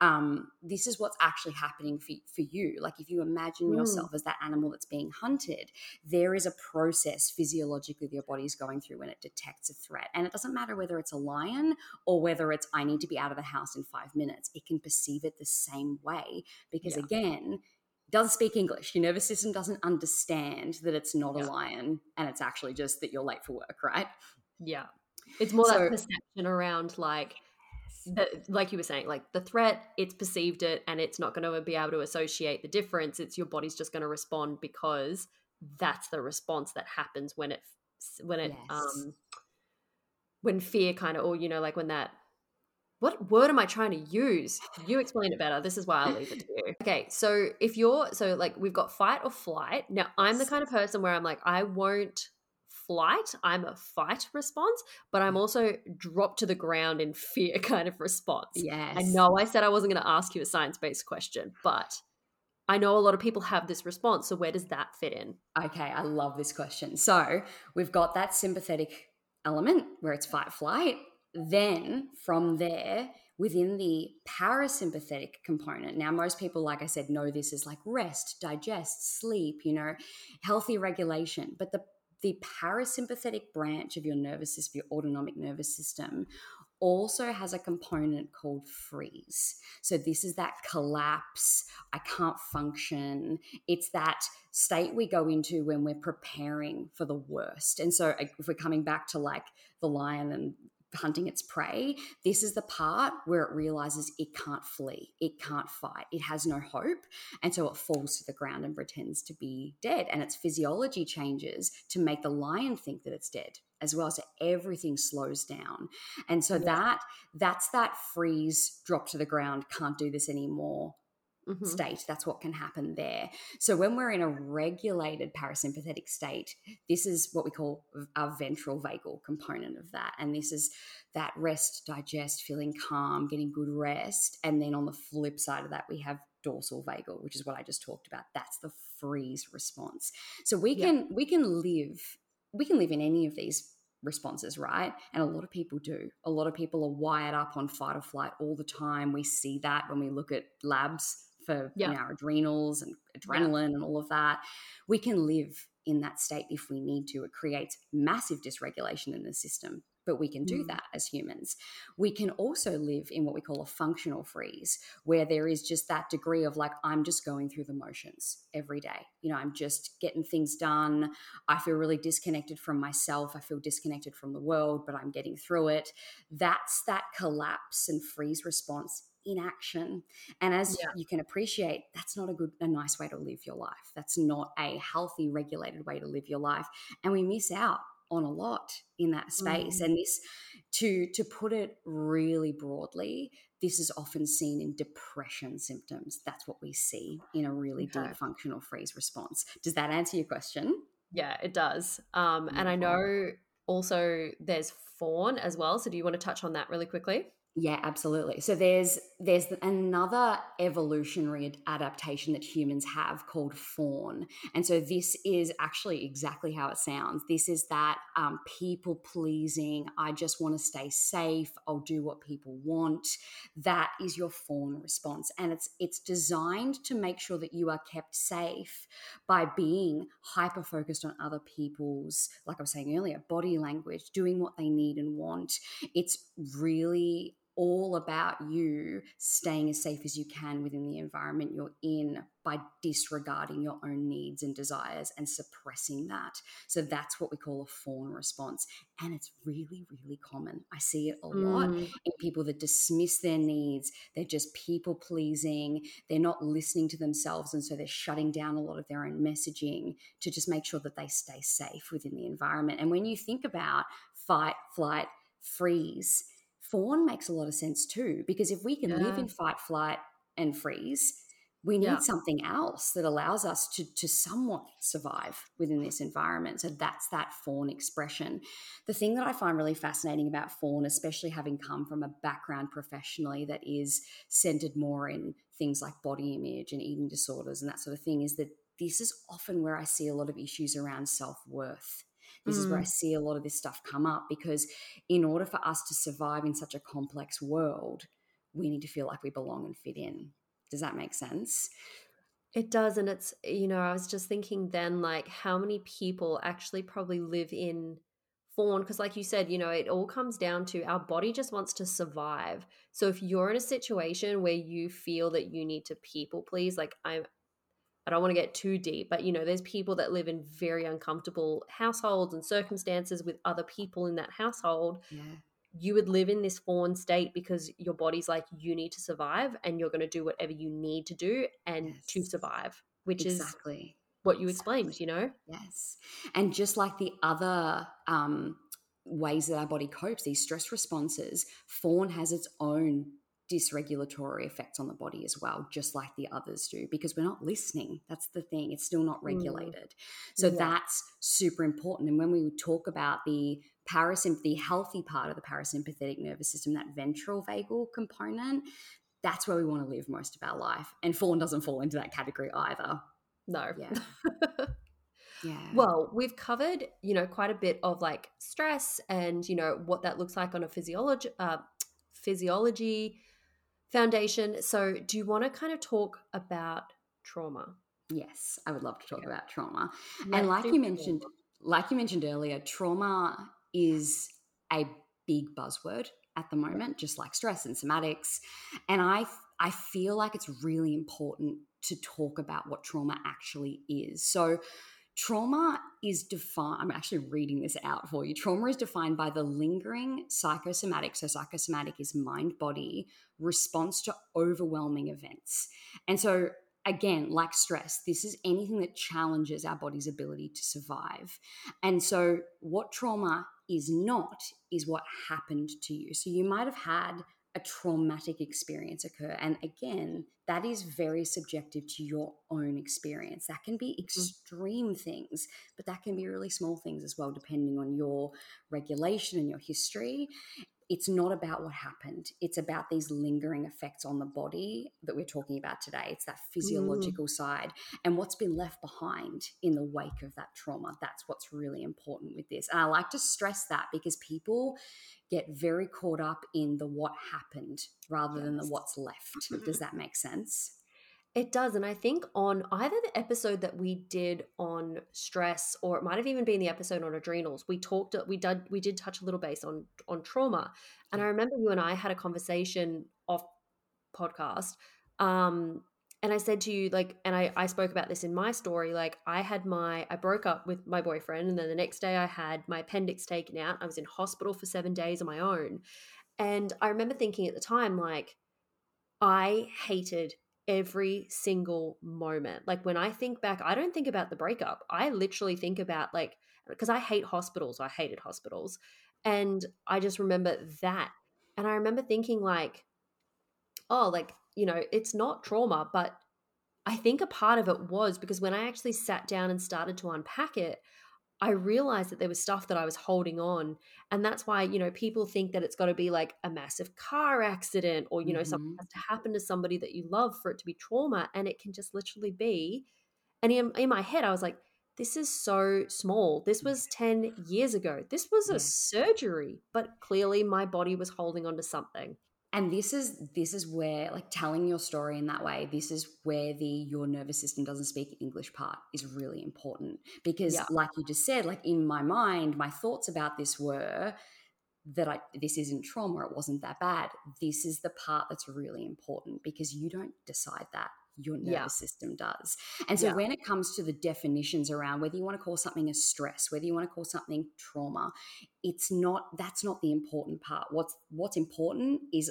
um, this is what's actually happening for, for you. Like, if you imagine mm. yourself as that animal that's being hunted, there is a process physiologically your body is going through when it detects a threat. And it doesn't matter whether it's a lion or whether it's, I need to be out of the house in five minutes, it can perceive it the same way because, yeah. again, doesn't speak English. Your nervous system doesn't understand that it's not yeah. a lion and it's actually just that you're late for work, right? Yeah. It's more so, that perception around like the, like you were saying, like the threat, it's perceived it and it's not going to be able to associate the difference. It's your body's just going to respond because that's the response that happens when it when it yes. um when fear kind of or you know like when that what word am I trying to use? You explain it better. This is why I leave it to you. <laughs> Okay, so if you're so like we've got fight or flight. Now I'm the kind of person where I'm like I won't flight. I'm a fight response, but I'm also drop to the ground in fear <laughs> kind of response. Yes. I know I said I wasn't going to ask you a science based question, but I know a lot of people have this response. So where does that fit in? Okay, I love this question. So we've got that sympathetic element where it's fight flight then from there, within the parasympathetic component, now most people, like I said, know this as like rest, digest, sleep, you know, healthy regulation. But the the parasympathetic branch of your nervous system, your autonomic nervous system, also has a component called freeze. So, this is that collapse, I can't function. It's that state we go into when we're preparing for the worst. And so, uh, if we're coming back to like the lion and hunting its prey, this is the part where it realizes it can't flee, it can't fight, it has no hope. And so it falls to the ground and pretends to be dead. And its physiology changes to make the lion think that it's dead as well. So everything slows down. And so yeah. that that's that freeze, drop to the ground, can't do this anymore mm-hmm. state. That's what can happen there. So when we're in a regulated parasympathetic state, this is what we call our ventral vagal component of that. And this is that rest, digest, feeling calm, getting good rest. And then on the flip side of that, we have dorsal vagal, which is what I just talked about. That's the freeze response. So we can yeah. we can live we can live in any of these responses, right? And a lot of people do. A lot of people are wired up on fight or flight all the time. We see that when we look at labs for yeah. you know, our adrenals and adrenaline yeah. and all of that. We can live in that state if we need to. It creates massive dysregulation in the system but we can do mm. that as humans. We can also live in what we call a functional freeze, where there is just that degree of like, I'm just going through the motions every day. You know, I'm just getting things done. I feel really disconnected from myself. I feel disconnected from the world, but I'm getting through it. That's that collapse and freeze response in action. And as yeah. you can appreciate, that's not a good, a nice way to live your life. That's not a healthy, regulated way to live your life. And we miss out on a lot in that space. Mm. And this, to to put it really broadly, this is often seen in depression symptoms. That's what we see in a really okay. deep functional freeze response. Does that answer your question? Yeah, it does. Um, and I know also there's fawn as well. So do you want to touch on that really quickly? Yeah, absolutely. So there's there's another evolutionary adaptation that humans have called fawn, and so this is actually exactly how it sounds. This is that um, people pleasing. I just want to stay safe. I'll do what people want. That is your fawn response, and it's it's designed to make sure that you are kept safe by being hyper focused on other people's, like I was saying earlier, body language, doing what they need and want. It's really all about you staying as safe as you can within the environment you're in by disregarding your own needs and desires and suppressing that. So that's what we call a fawn response. And it's really, really common. I see it a lot mm. in people that dismiss their needs. They're just people pleasing. They're not listening to themselves. And so they're shutting down a lot of their own messaging to just make sure that they stay safe within the environment. And when you think about fight, flight, freeze, fawn makes a lot of sense too, because if we can yeah. live in fight, flight, and freeze, we need yeah. something else that allows us to, to somewhat survive within this environment. So that's that fawn expression. The thing that I find really fascinating about fawn, especially having come from a background professionally that is centered more in things like body image and eating disorders and that sort of thing, is that this is often where I see a lot of issues around self worth this mm. is where I mm. see a lot of this stuff come up because, in order for us to survive in such a complex world, we need to feel like we belong and fit in. Does that make sense? It does. And it's, you know, I was just thinking then, like, how many people actually probably live in fawn? Because, like you said, you know, it all comes down to our body just wants to survive. So if you're in a situation where you feel that you need to people please, like, I'm, I don't want to get too deep, but you know, there's people that live in very uncomfortable households and circumstances with other people in that household. Yeah. You would live in this fawn state because your body's like, you need to survive and you're going to do whatever you need to do and yes. to survive, which is exactly. is what you exactly. explained, you know? Yes. And just like the other um, ways that our body copes, these stress responses, fawn has its own dysregulatory effects on the body as well, just like the others do, because we're not listening. That's the thing. It's still not mm. regulated. Mm. So yeah. that's super important. And when we talk about the parasympath, the healthy part of the parasympathetic nervous system, that ventral vagal component, that's where we want to live most of our life. And fawn doesn't fall into that category either. No. Yeah. <laughs> Yeah. Well, we've covered, you know, quite a bit of like stress and, you know, what that looks like on a physiology uh, physiology foundation. So, do you want to kind of talk about trauma? Yes, I would love to talk yeah. about trauma. Yeah, and like you mentioned, like you mentioned earlier, trauma is a big buzzword at the moment, just like stress and somatics. And I I feel like it's really important to talk about what trauma actually is. So Trauma is defined, I'm actually reading this out for you. Trauma is defined by the lingering psychosomatic, so psychosomatic is mind body response to overwhelming events. And so, again, like stress, this is anything that challenges our body's ability to survive. And so, what trauma is not is what happened to you. So, you might have had a traumatic experience occur. And again, that is very subjective to your own experience. That can be mm. extreme mm. things, but that can be really small things as well, depending on your regulation and your history. It's not about what happened. It's about these lingering effects on the body that we're talking about today. It's that Mm. physiological side and what's been left behind in the wake of that trauma. That's what's really important with this. And I like to stress that because people get very caught up in the what happened rather than the what's left. Does that make sense? It does. And I think on either the episode that we did on stress or it might have even been the episode on adrenals, we talked we did we did touch a little base on on trauma. And I remember you and I had a conversation off podcast. Um and I said to you, like, and I, I spoke about this in my story, like I had my I broke up with my boyfriend and then the next day I had my appendix taken out. I was in hospital for seven days on my own. And I remember thinking at the time, like, I hated every single moment. Like when I think back, I don't think about the breakup. I literally think about like because I hate hospitals. I hated hospitals. And I just remember that. And I remember thinking like oh, like, you know, it's not trauma, but I think a part of it was because when I actually sat down and started to unpack it, I realized that there was stuff that I was holding on. And that's why, you know, people think that it's got to be like a massive car accident or, you know, something Mhm. has to happen to somebody that you love for it to be trauma. And it can just literally be. And in, in my head, I was like, this is so small. This was 10 years ago. This was a Yeah. surgery, but clearly my body was holding on to something. And this is this is where like telling your story in that way this is where the your nervous system doesn't speak english part is really important. Because Yeah. like you just said like in my mind my thoughts about this were that i this isn't trauma it wasn't that bad. This is the part that's really important because you don't decide that your nervous Yeah. system does and so Yeah. when it comes to the definitions around whether you want to call something a stress whether you want to call something trauma it's not that's not the important part what's what's important is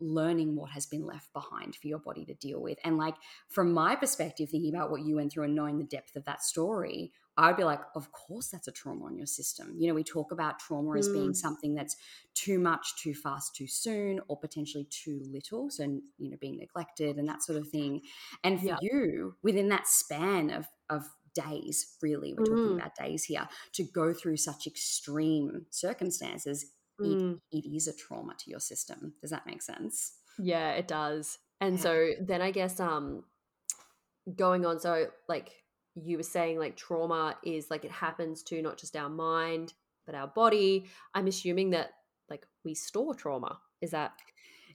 learning what has been left behind for your body to deal with and like from my perspective thinking about what you went through and knowing the depth of that story i'd be like of course that's a trauma on your system you know we talk about trauma as being Mm. something that's too much too fast too soon or potentially too little so you know being neglected and that sort of thing and for Yeah. you within that span of of days really we're talking Mm. about days here to go through such extreme circumstances Mm. it, it is a trauma to your system does that make sense Yeah, it does. And Yeah. so then I guess um going on so like you were saying like trauma is like it happens to not just our mind but our body. I'm assuming that like we store trauma. Is that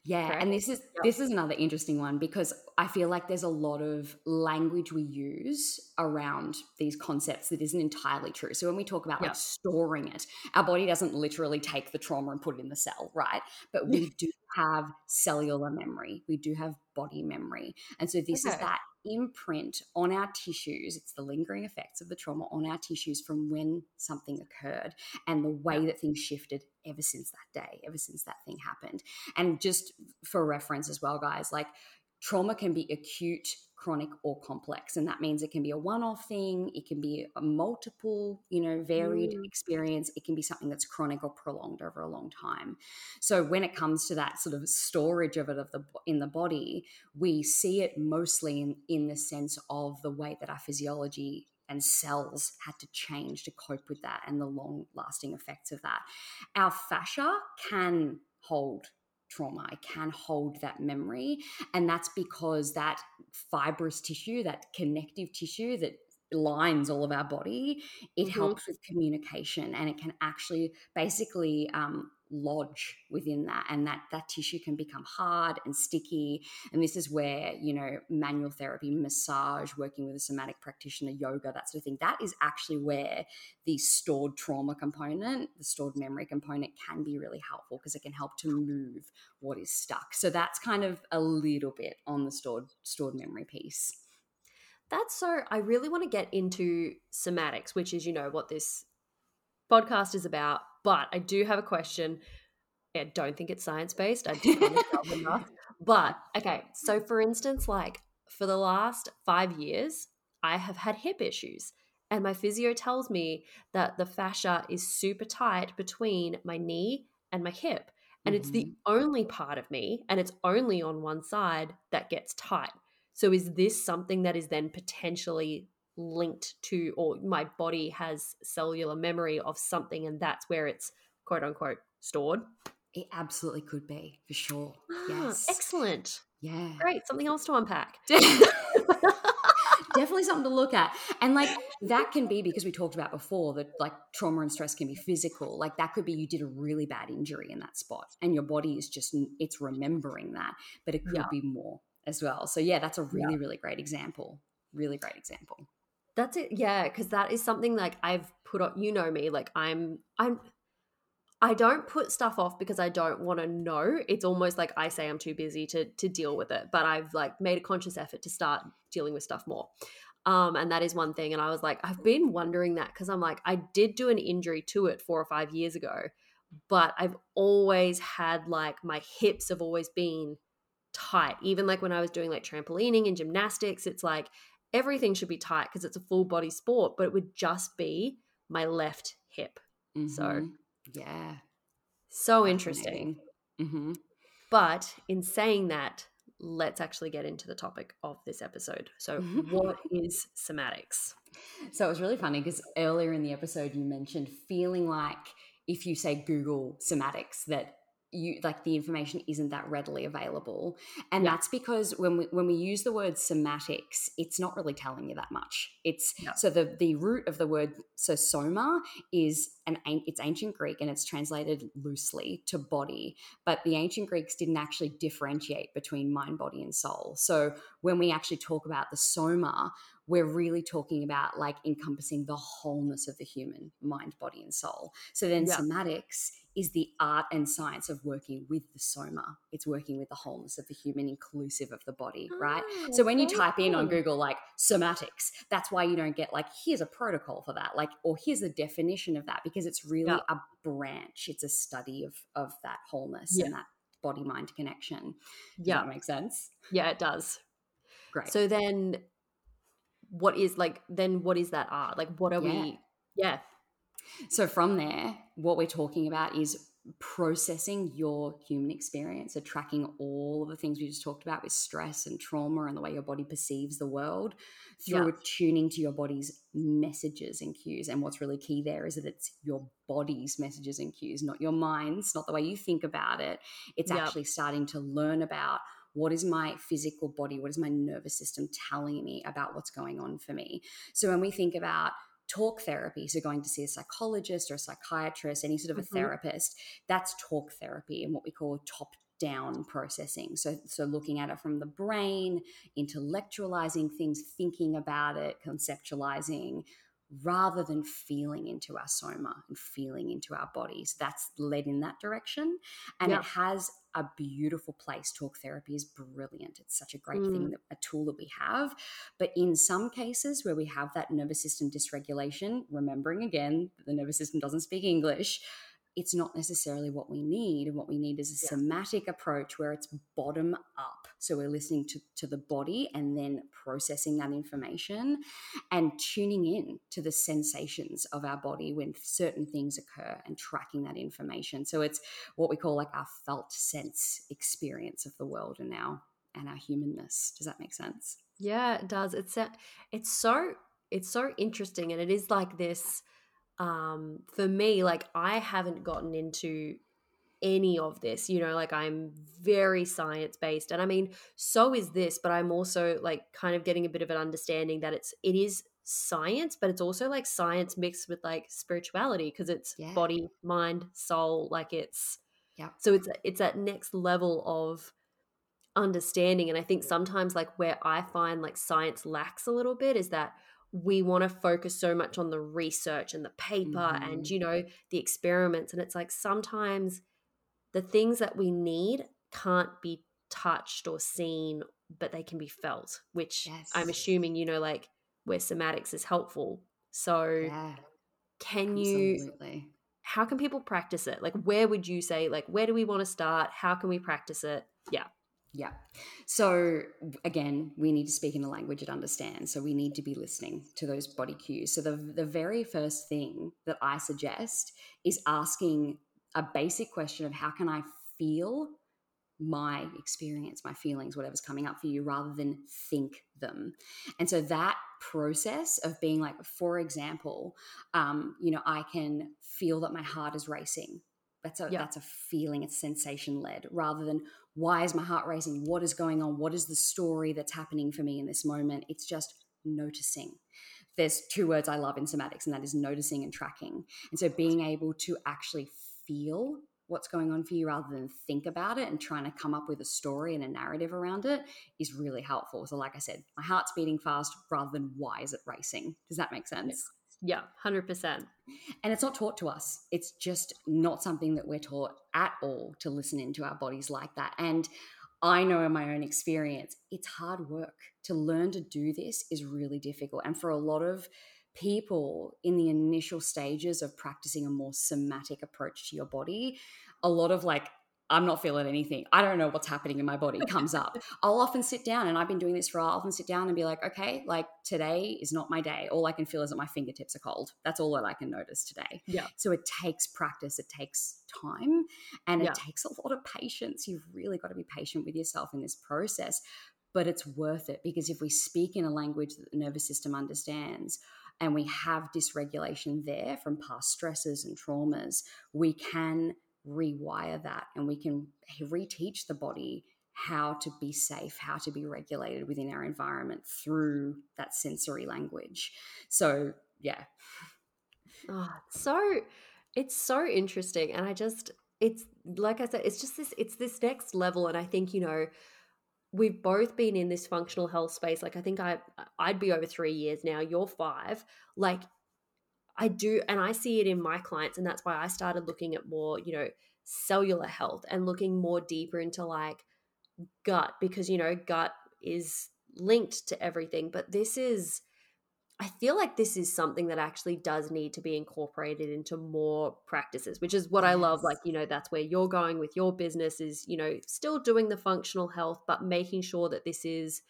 Yeah, Correct? and this is this is another interesting one because I feel like there's a lot of language we use around these concepts that isn't entirely true. So when we talk about Yep. like storing it, our body doesn't literally take the trauma and put it in the cell, right? But <laughs> we do have cellular memory. We do have body memory. And so this is that imprint on our tissues. It's the lingering effects of the trauma on our tissues from when something occurred and the way that things shifted ever since that day, ever since that thing happened. And just for reference as well, guys, like trauma can be acute, chronic, or complex. And that means it can be a one off thing, it can be a multiple, you know, varied Mm. experience, it can be something that's chronic or prolonged over a long time. So when it comes to that sort of storage of it of the in the body, we see it mostly in, in the sense of the way that our physiology and cells had to change to cope with that and the long lasting effects of that. Our fascia can hold trauma, I can hold that memory. And that's because that fibrous tissue, that connective tissue that lines all of our body, it Mhm. helps with communication and it can actually basically um, lodge within that and that that tissue can become hard and sticky and this is where you know manual therapy massage working with a somatic practitioner yoga that sort of thing that is actually where the stored trauma component the stored memory component can be really helpful because it can help to move what is stuck so that's kind of a little bit on the stored stored memory piece That's so. I really want to get into somatics, which is, you know, what this podcast is about. But I do have a question. I don't think it's science based. I just kind of love enough. But okay, so for instance, like for the last five years, I have had hip issues. And my physio tells me that the fascia is super tight between my knee and my hip. And it's the mm-hmm. only part of me, and it's only on one side that gets tight. So is this something that is then potentially linked to, or my body has cellular memory of something, and that's where it's quote unquote stored? It absolutely could be for sure. Ah, <gasps> yes. Excellent. Yeah. Great. Something else to unpack. <laughs> <laughs> Definitely something to look at. And like that can be because we talked about before that like trauma and stress can be physical. Like that could be you did a really bad injury in that spot and your body is just, it's remembering that, but it could Yeah. be more as well. So yeah, that's a Yeah. really, really great example. Really great example. That's it. Yeah, because that is something like I've put on. You know me. Like I'm. I'm. I don't put stuff off because I don't want to know. It's almost like I say I'm too busy to to deal with it. But I've like made a conscious effort to start dealing with stuff more. Um, and that is one thing. And I was like, I've been wondering that because I'm like, I did do an injury to it four or five years ago, but I've always had like my hips have always been tight. Even like when I was doing like trampolining and gymnastics, it's like everything should be tight because it's a full body sport, but it would just be my left hip. So, Mhm. yeah. So interesting. hmm But in saying that, let's actually get into the topic of this episode. So, what <laughs> is somatics? So it was really funny because earlier in the episode you mentioned feeling like if you say Google somatics that you like the information isn't that readily available and Yeah. that's because when we when we use the word somatics it's not really telling you that much it's Yeah. so the the root of the word so soma is an an- it's ancient greek and it's translated loosely to body but the ancient greeks didn't actually differentiate between mind body and soul so when we actually talk about the soma we're really talking about like encompassing the wholeness of the human mind, body, and soul. So then Yeah. somatics is the art and science of working with the soma. It's working with the wholeness of the human, inclusive of the body, right? Oh, so when you Oh, type in on. Google like somatics, that's why you don't get like here's a protocol for that, like or here's the definition of that because it's really Yeah. a branch. It's a study of of that wholeness Yeah. and that body mind connection. Does yeah, that make sense? yeah, it does. Great. So then, what is like? Then what is that art? Like, what are Yeah. we? Yeah, So from there, what we're talking about is processing your human experience, so tracking all of the things we just talked about with stress and trauma and the way your body perceives the world through Yeah. tuning to your body's messages and cues. And what's really key there is that it's your body's messages and cues, not your mind's, not the way you think about it. It's Yep. actually starting to learn about what is my physical body, what is my nervous system telling me about what's going on for me. So when we think about talk therapy, so going to see a psychologist or a psychiatrist, any sort of a Mhm. therapist, that's talk therapy and what we call top down processing. So so looking at it from the brain, intellectualizing things, thinking about it, conceptualizing rather than feeling into our soma and feeling into our bodies. That's led in that direction. And Yeah. it has a beautiful place. Talk therapy is brilliant. It's such a great Mm. thing, that, a tool that we have. But in some cases where we have that nervous system dysregulation, remembering again that the nervous system doesn't speak English, it's not necessarily what we need. And what we need is a Yeah. somatic approach where it's bottom up. So we're listening to, to the body and then processing that information and tuning in to the sensations of our body when certain things occur and tracking that information. So it's what we call like our felt sense experience of the world and our and our humanness. Does that make sense? Yeah, it does. It's a- it's so it's so interesting and it is like this um for me like I haven't gotten into any of this, you know, like I'm very science based and I mean so is this, but I'm also like kind of getting a bit of an understanding that it's it is science, but it's also like science mixed with like spirituality because it's Yeah. body, mind, soul, like it's Yeah. so it's it's that next level of understanding and i think sometimes like where i find like science lacks a little bit is that we want to focus so much on the research and the paper and Mhm. you know the experiments and it's like sometimes the things that we need can't be touched or seen but they can be felt which i'm assuming you know like where somatics is helpful so Yeah. can you how can people practice it like where would you say like where do we want to start how can we practice it yeah Yeah. So again, we need to speak in a language it understands. So we need to be listening to those body cues. So the the very first thing that I suggest is asking a basic question of how can I feel my experience, my feelings, whatever's coming up for you, rather than think them. And so that process of being like, for example, um, you know, I can feel that my heart is racing That's a yeah. that's a feeling. It's sensation led rather than why is my heart racing? What is going on? What is the story that's happening for me in this moment? It's just noticing. There's two words I love in somatics, and that is noticing and tracking. And so being able to actually feel what's going on for you rather than think about it and trying to come up with a story and a narrative around it is really helpful. So, like I said, my heart's beating fast rather than why is it racing? Does that make sense? Yeah, 100%. And it's not taught to us. It's just not something that we're taught at all to listen into our bodies like that. And I know in my own experience, it's hard work. To learn to do this is really difficult. And for a lot of people in the initial stages of practicing a more somatic approach to your body, a lot of like I'm not feeling anything. I don't know what's happening in my body comes up. <laughs> I'll often sit down and I've been doing this for a while, I'll often sit down and be like, okay, like today is not my day. All I can feel is that my fingertips are cold. That's all that I can notice today. Yeah. So it takes practice, it takes time, and it takes a lot of patience. You've really got to be patient with yourself in this process. But it's worth it because if we speak in a language that the nervous system understands, and we have dysregulation there from past stresses and traumas, we can rewire that and we can reteach the body how to be safe, how to be regulated within our environment through that sensory language. So, yeah. Oh, so it's so interesting. And I just, it's like I said, it's just this, it's this next level. And I think, you know, we've both been in this functional health space. Like I think I, I'd be over three years now. You're five. Like I do, and I see it in my clients, and that's why I started looking at more, you know, cellular health and looking more deeper into like gut because you know gut is linked to everything. But this is, I feel like this is something that actually does need to be incorporated into more practices, which is what yes. I love. Like, you know, that's where you're going with your business is, you know, still doing the functional health, but making sure that this is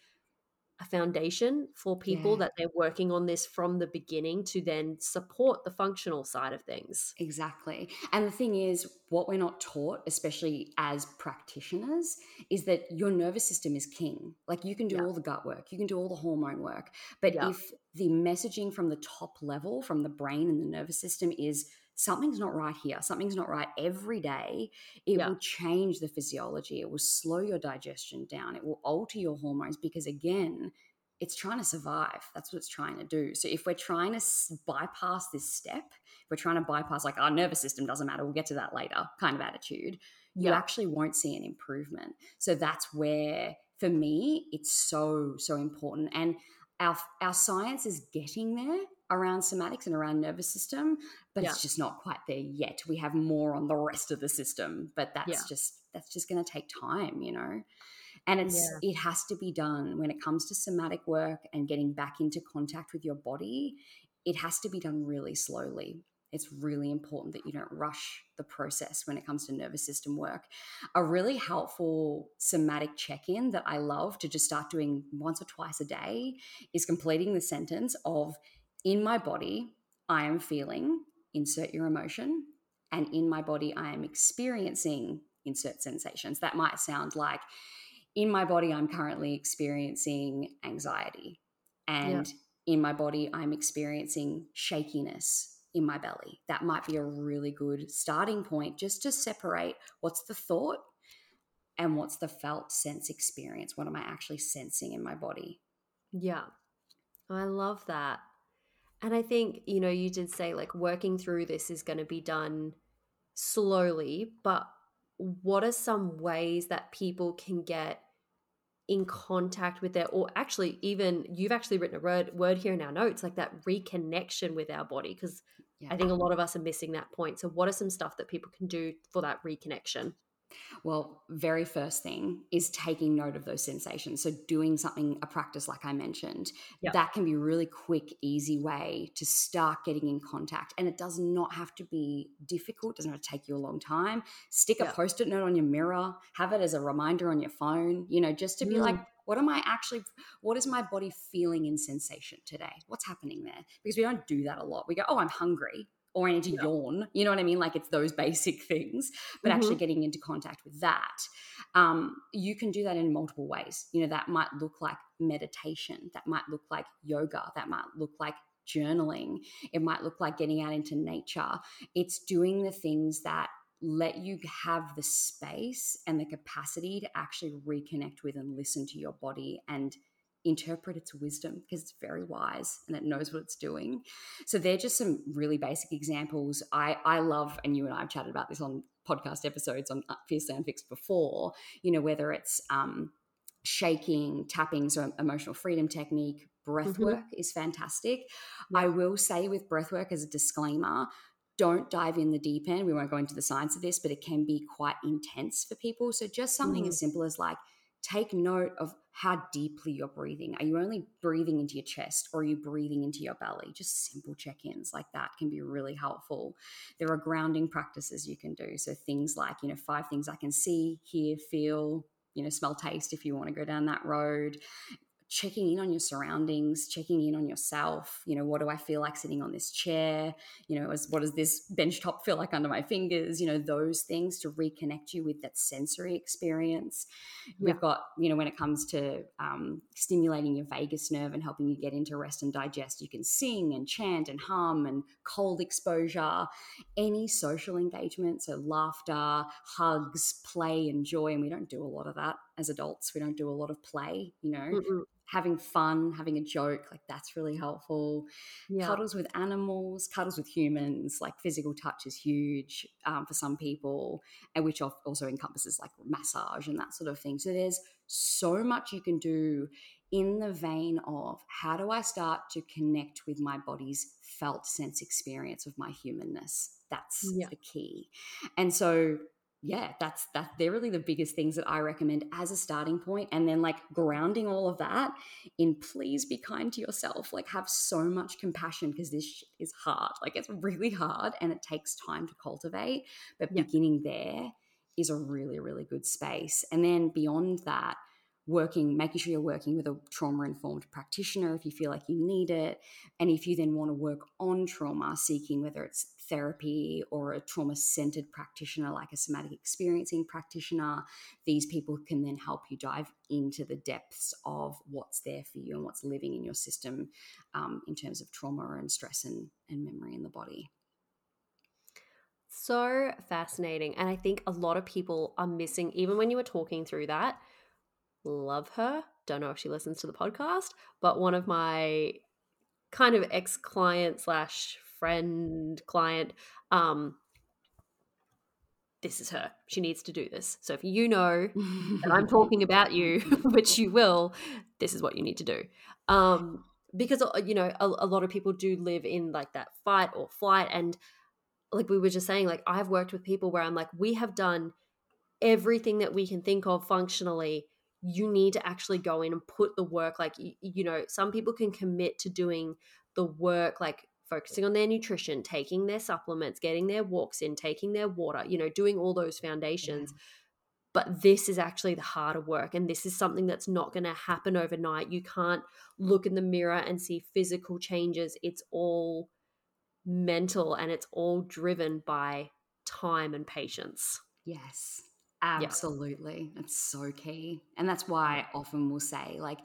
a foundation for people yeah. that they're working on this from the beginning to then support the functional side of things. Exactly. And the thing is, what we're not taught, especially as practitioners, is that your nervous system is king. Like you can do yeah. all the gut work, you can do all the hormone work. But yeah. if the messaging from the top level, from the brain and the nervous system, is something's not right here. Something's not right every day. It yeah. will change the physiology. It will slow your digestion down. It will alter your hormones because, again, it's trying to survive. That's what it's trying to do. So, if we're trying to bypass this step, if we're trying to bypass, like, our nervous system doesn't matter, we'll get to that later kind of attitude, you actually won't see an improvement. So, that's where, for me, it's so, so important. And our, our science is getting there around somatics and around nervous system, but yeah. it's just not quite there yet. We have more on the rest of the system, but that's yeah. just that's just going to take time, you know. And it's yeah. it has to be done when it comes to somatic work and getting back into contact with your body. It has to be done really slowly. It's really important that you don't rush the process when it comes to nervous system work. A really helpful somatic check in that I love to just start doing once or twice a day is completing the sentence of in my body, I am feeling, insert your emotion, and in my body, I am experiencing, insert sensations. That might sound like, in my body, I'm currently experiencing anxiety. And yeah. in my body, I'm experiencing shakiness in my belly. That might be a really good starting point just to separate what's the thought and what's the felt sense experience. What am I actually sensing in my body? Yeah. I love that. And I think, you know, you did say like working through this is going to be done slowly, but what are some ways that people can get in contact with their or actually even you've actually written a word word here in our notes like that reconnection with our body because yeah. i think a lot of us are missing that point so what are some stuff that people can do for that reconnection well, very first thing is taking note of those sensations. So, doing something, a practice like I mentioned, yep. that can be a really quick, easy way to start getting in contact. And it does not have to be difficult, it doesn't have to take you a long time. Stick a post it note on your mirror, have it as a reminder on your phone, you know, just to be mm. like, what am I actually, what is my body feeling in sensation today? What's happening there? Because we don't do that a lot. We go, oh, I'm hungry or I need to yeah. yawn. You know what I mean? Like it's those basic <laughs> things, but mm-hmm. actually getting into contact with that. Um, you can do that in multiple ways. You know, that might look like meditation, that might look like yoga, that might look like journaling, it might look like getting out into nature. It's doing the things that let you have the space and the capacity to actually reconnect with and listen to your body and interpret its wisdom because it's very wise and it knows what it's doing. So they're just some really basic examples. I I love, and you and I have chatted about this on podcast episodes on Fiercely Unfixed before. You know whether it's um, shaking, tapping, so emotional freedom technique. Breath mm-hmm. work is fantastic. I will say with breath work as a disclaimer, don't dive in the deep end. We won't go into the science of this, but it can be quite intense for people. So just something mm. as simple as like take note of how deeply you're breathing. Are you only breathing into your chest or are you breathing into your belly? Just simple check ins like that can be really helpful. There are grounding practices you can do. So things like, you know, five things I can see, hear, feel, you know, smell, taste if you want to go down that road checking in on your surroundings, checking in on yourself. You know, what do I feel like sitting on this chair? You know, as, what does this bench top feel like under my fingers? You know, those things to reconnect you with that sensory experience. Yeah. We've got, you know, when it comes to um, stimulating your vagus nerve and helping you get into rest and digest, you can sing and chant and hum and cold exposure, any social engagement. So, laughter, hugs, play, and joy. And we don't do a lot of that as adults. We don't do a lot of play, you know. Mm-mm having fun, having a joke, like that's really helpful. Yeah. Cuddles with animals, cuddles with humans, like physical touch is huge um, for some people, and which also encompasses like massage and that sort of thing. So there's so much you can do in the vein of how do I start to connect with my body's felt sense experience of my humanness? That's yeah. the key. And so yeah, that's that. They're really the biggest things that I recommend as a starting point, and then like grounding all of that in please be kind to yourself. Like have so much compassion because this is hard. Like it's really hard, and it takes time to cultivate. But yeah. beginning there is a really really good space, and then beyond that, working, making sure you're working with a trauma informed practitioner if you feel like you need it. And if you then want to work on trauma, seeking whether it's therapy or a trauma centered practitioner like a somatic experiencing practitioner, these people can then help you dive into the depths of what's there for you and what's living in your system um, in terms of trauma and stress and, and memory in the body. So fascinating. And I think a lot of people are missing, even when you were talking through that, love her. Don't know if she listens to the podcast, but one of my kind of ex client slash friend client um this is her. She needs to do this. So if you know that i'm <laughs> talking about you <laughs> which you will this is what you need to do. Um because uh, you know a, a, lot of people do live in like that fight or flight. And like we were just saying like i've worked with people where i'm like we have done everything that we can think of functionally you need to actually go in and put the work like you, you know some people can commit to doing the work like focusing on their nutrition taking their supplements getting their walks in taking their water you know doing all those foundations. Yeah. but this is actually the harder work and this is something that's not going to happen overnight. You can't look in the mirror and see physical changes. It's all mental and it's all driven by time and patience. Yes Absolutely. It's so key. And that's why I often will say, like,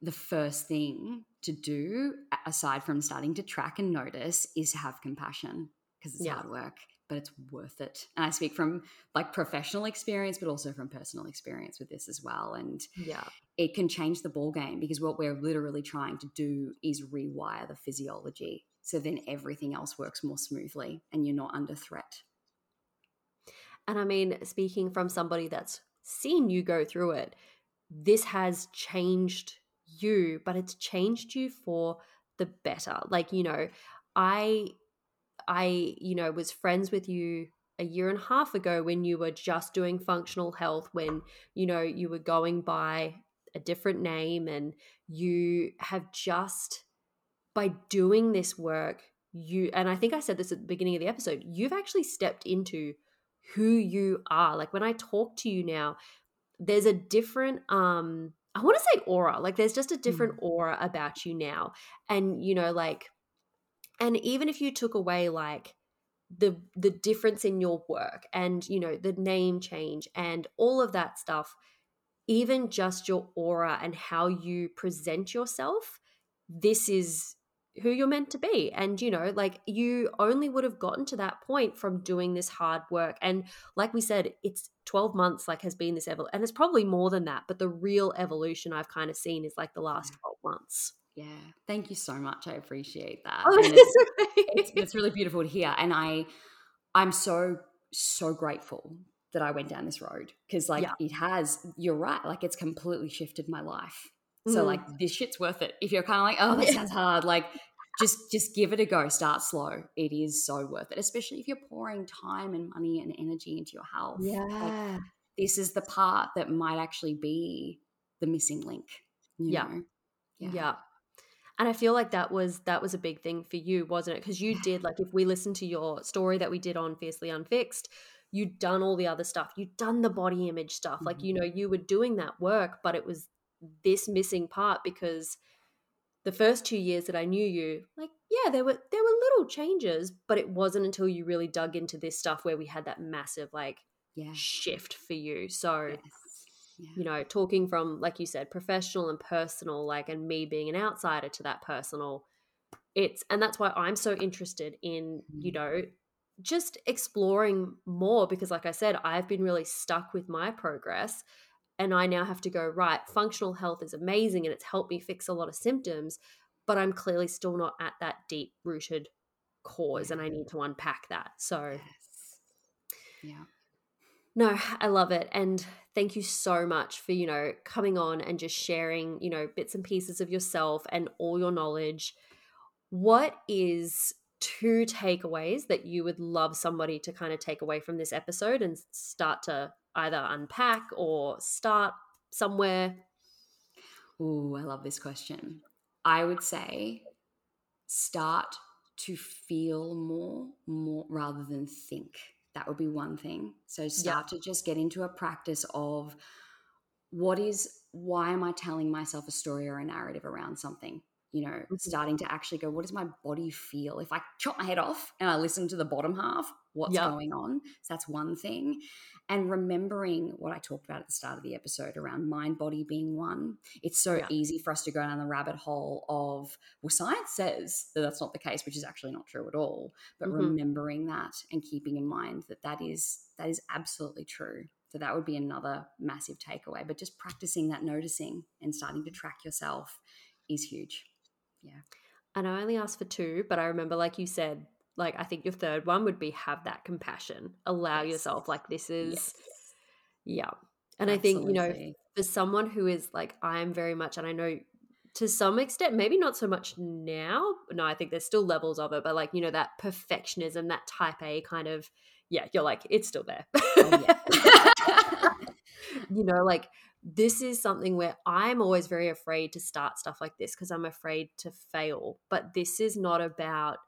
the first thing to do, aside from starting to track and notice, is have compassion because it's yeah. hard work, but it's worth it. And I speak from like professional experience, but also from personal experience with this as well. And yeah, it can change the ball game because what we're literally trying to do is rewire the physiology. So then everything else works more smoothly and you're not under threat. And I mean, speaking from somebody that's seen you go through it, this has changed you, but it's changed you for the better. Like, you know, I I, you know, was friends with you a year and a half ago when you were just doing functional health when, you know, you were going by a different name and you have just by doing this work, you and I think I said this at the beginning of the episode, you've actually stepped into who you are. Like when I talk to you now, there's a different um I want to say aura. Like there's just a different mm. aura about you now. And you know like and even if you took away like the the difference in your work and you know the name change and all of that stuff even just your aura and how you present yourself this is who you're meant to be. And you know like you only would have gotten to that point from doing this hard work. And like we said it's 12 months like has been this evol and it's probably more than that but the real evolution i've kind of seen is like the last 12 months. Yeah. Thank you so much. I appreciate that. Oh, <laughs> it's, okay. it's, it's really beautiful to hear. And i i'm so so grateful that i went down this road because like yeah. it has you're right like it's completely shifted my life. So mm. like this shit's worth it. If you're kind of like, oh, this <laughs> sounds hard, like just just give it a go. Start slow. It is so worth it, especially if you're pouring time and money and energy into your health. Yeah. Like, this is the part that might actually be the missing link. yeah. yeah. Yeah. And I feel like that was that was a big thing for you, wasn't it? Because you did like if we listen to your story that we did on Fiercely Unfixed, you'd done all the other stuff. You'd done the body image stuff. Mm-hmm. Like, you know, you were doing that work, but it was this missing part because the first two years that I knew you, like, yeah, there were there were little changes, but it wasn't until you really dug into this stuff where we had that massive like yeah. shift for you. So yes. yeah. you know, talking from like you said, professional and personal, like and me being an outsider to that personal, it's and that's why I'm so interested in, you mm. know, just exploring more because like I said, I've been really stuck with my progress and I now have to go, right, functional health is amazing and it's helped me fix a lot of symptoms, but I'm clearly still not at that deep rooted cause and I need to unpack that. So, yes. yeah. No, I love it. And thank you so much for, you know, coming on and just sharing, you know, bits and pieces of yourself and all your knowledge. What is two takeaways that you would love somebody to kind of take away from this episode and start to either unpack or start somewhere? Oh, I love this question. I would say start to feel more, more rather than think. That would be one thing. So start to just get into a practice of what is why am I telling myself a story or a narrative around something? You know, mm-hmm. starting to actually go, what does my body feel? If I chop my head off and I listen to the bottom half, what's yep. going on? So that's one thing. And remembering what I talked about at the start of the episode around mind body being one. It's so easy for us to go down the rabbit hole of, well, science says that that's not the case, which is actually not true at all. But mm-hmm. remembering that and keeping in mind that that is that is absolutely true. So that would be another massive takeaway. But just practicing that noticing and starting to track yourself is huge. Yeah. And I only asked for two, but I remember, like you said, like I think your third one would be have that compassion. Allow yes. yourself, like this is, yes. yeah. And Absolutely. I think, you know, for someone who is like, I am very much, and I know to some extent, maybe not so much now. No, I think there's still levels of it, but like, you know, that perfectionism, that type A kind of, yeah, you're like, it's still there. Oh, yeah. <laughs> you know, like this is something where I'm always very afraid to start stuff like this because I'm afraid to fail. But this is not about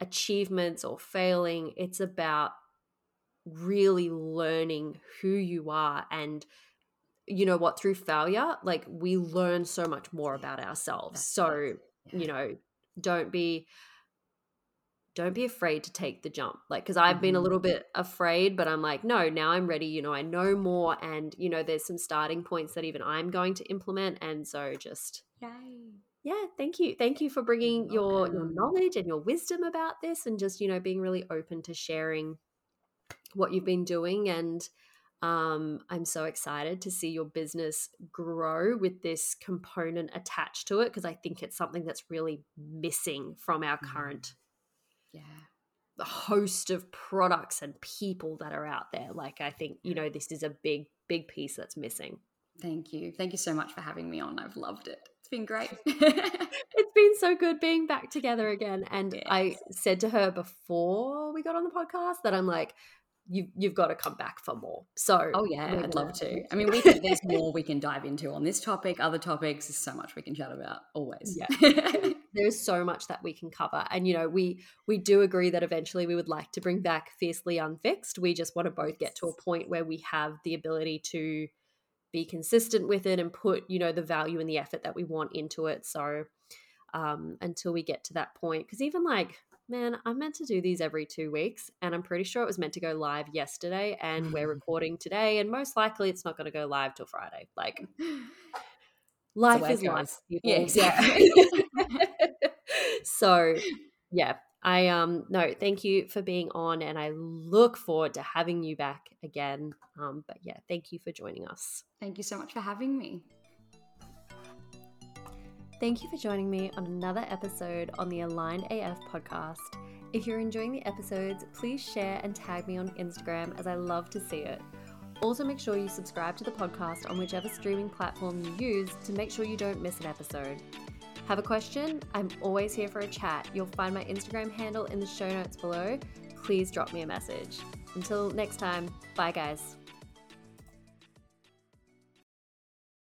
achievements or failing, it's about really learning who you are and you know what through failure like we learn so much more about ourselves so you know don't be don't be afraid to take the jump like because i've been a little mm-hmm. bit afraid but i'm like no now i'm ready you know i know more and you know there's some starting points that even i'm going to implement and so just yay yeah thank you thank you for bringing your your knowledge and your wisdom about this and just you know being really open to sharing what you've been doing and um, I'm so excited to see your business grow with this component attached to it because I think it's something that's really missing from our mm. current yeah. The host of products and people that are out there. Like i think you know this is a big big piece that's missing. Thank you. Thank you so much for having me on. I've loved it. It's been great. <laughs> It's been so good being back together again. And yes. i said to her before we got on the podcast that i'm like you you've got to come back for more. So oh yeah, I'd love to. I mean, we can, there's more we can dive into on this topic, other topics. There's so much we can chat about. Always, yeah. <laughs> there's so much that we can cover, and you know, we we do agree that eventually we would like to bring back fiercely unfixed. We just want to both get to a point where we have the ability to be consistent with it and put you know the value and the effort that we want into it. So um, until we get to that point, because even like man, I'm meant to do these every two weeks, and I'm pretty sure it was meant to go live yesterday, and we're <laughs> recording today, and most likely it's not going to go live till Friday. Like, life is life. Yeah, exactly. so <laughs> so yeah, I um no, thank you for being on, and I look forward to having you back again. Um, but yeah, thank you for joining us. Thank you so much for having me. Thank you for joining me on another episode on the Aligned AF podcast. If you're enjoying the episodes, please share and tag me on Instagram as I love to see it. Also, make sure you subscribe to the podcast on whichever streaming platform you use to make sure you don't miss an episode. Have a question? I'm always here for a chat. You'll find my Instagram handle in the show notes below. Please drop me a message. Until next time, bye guys.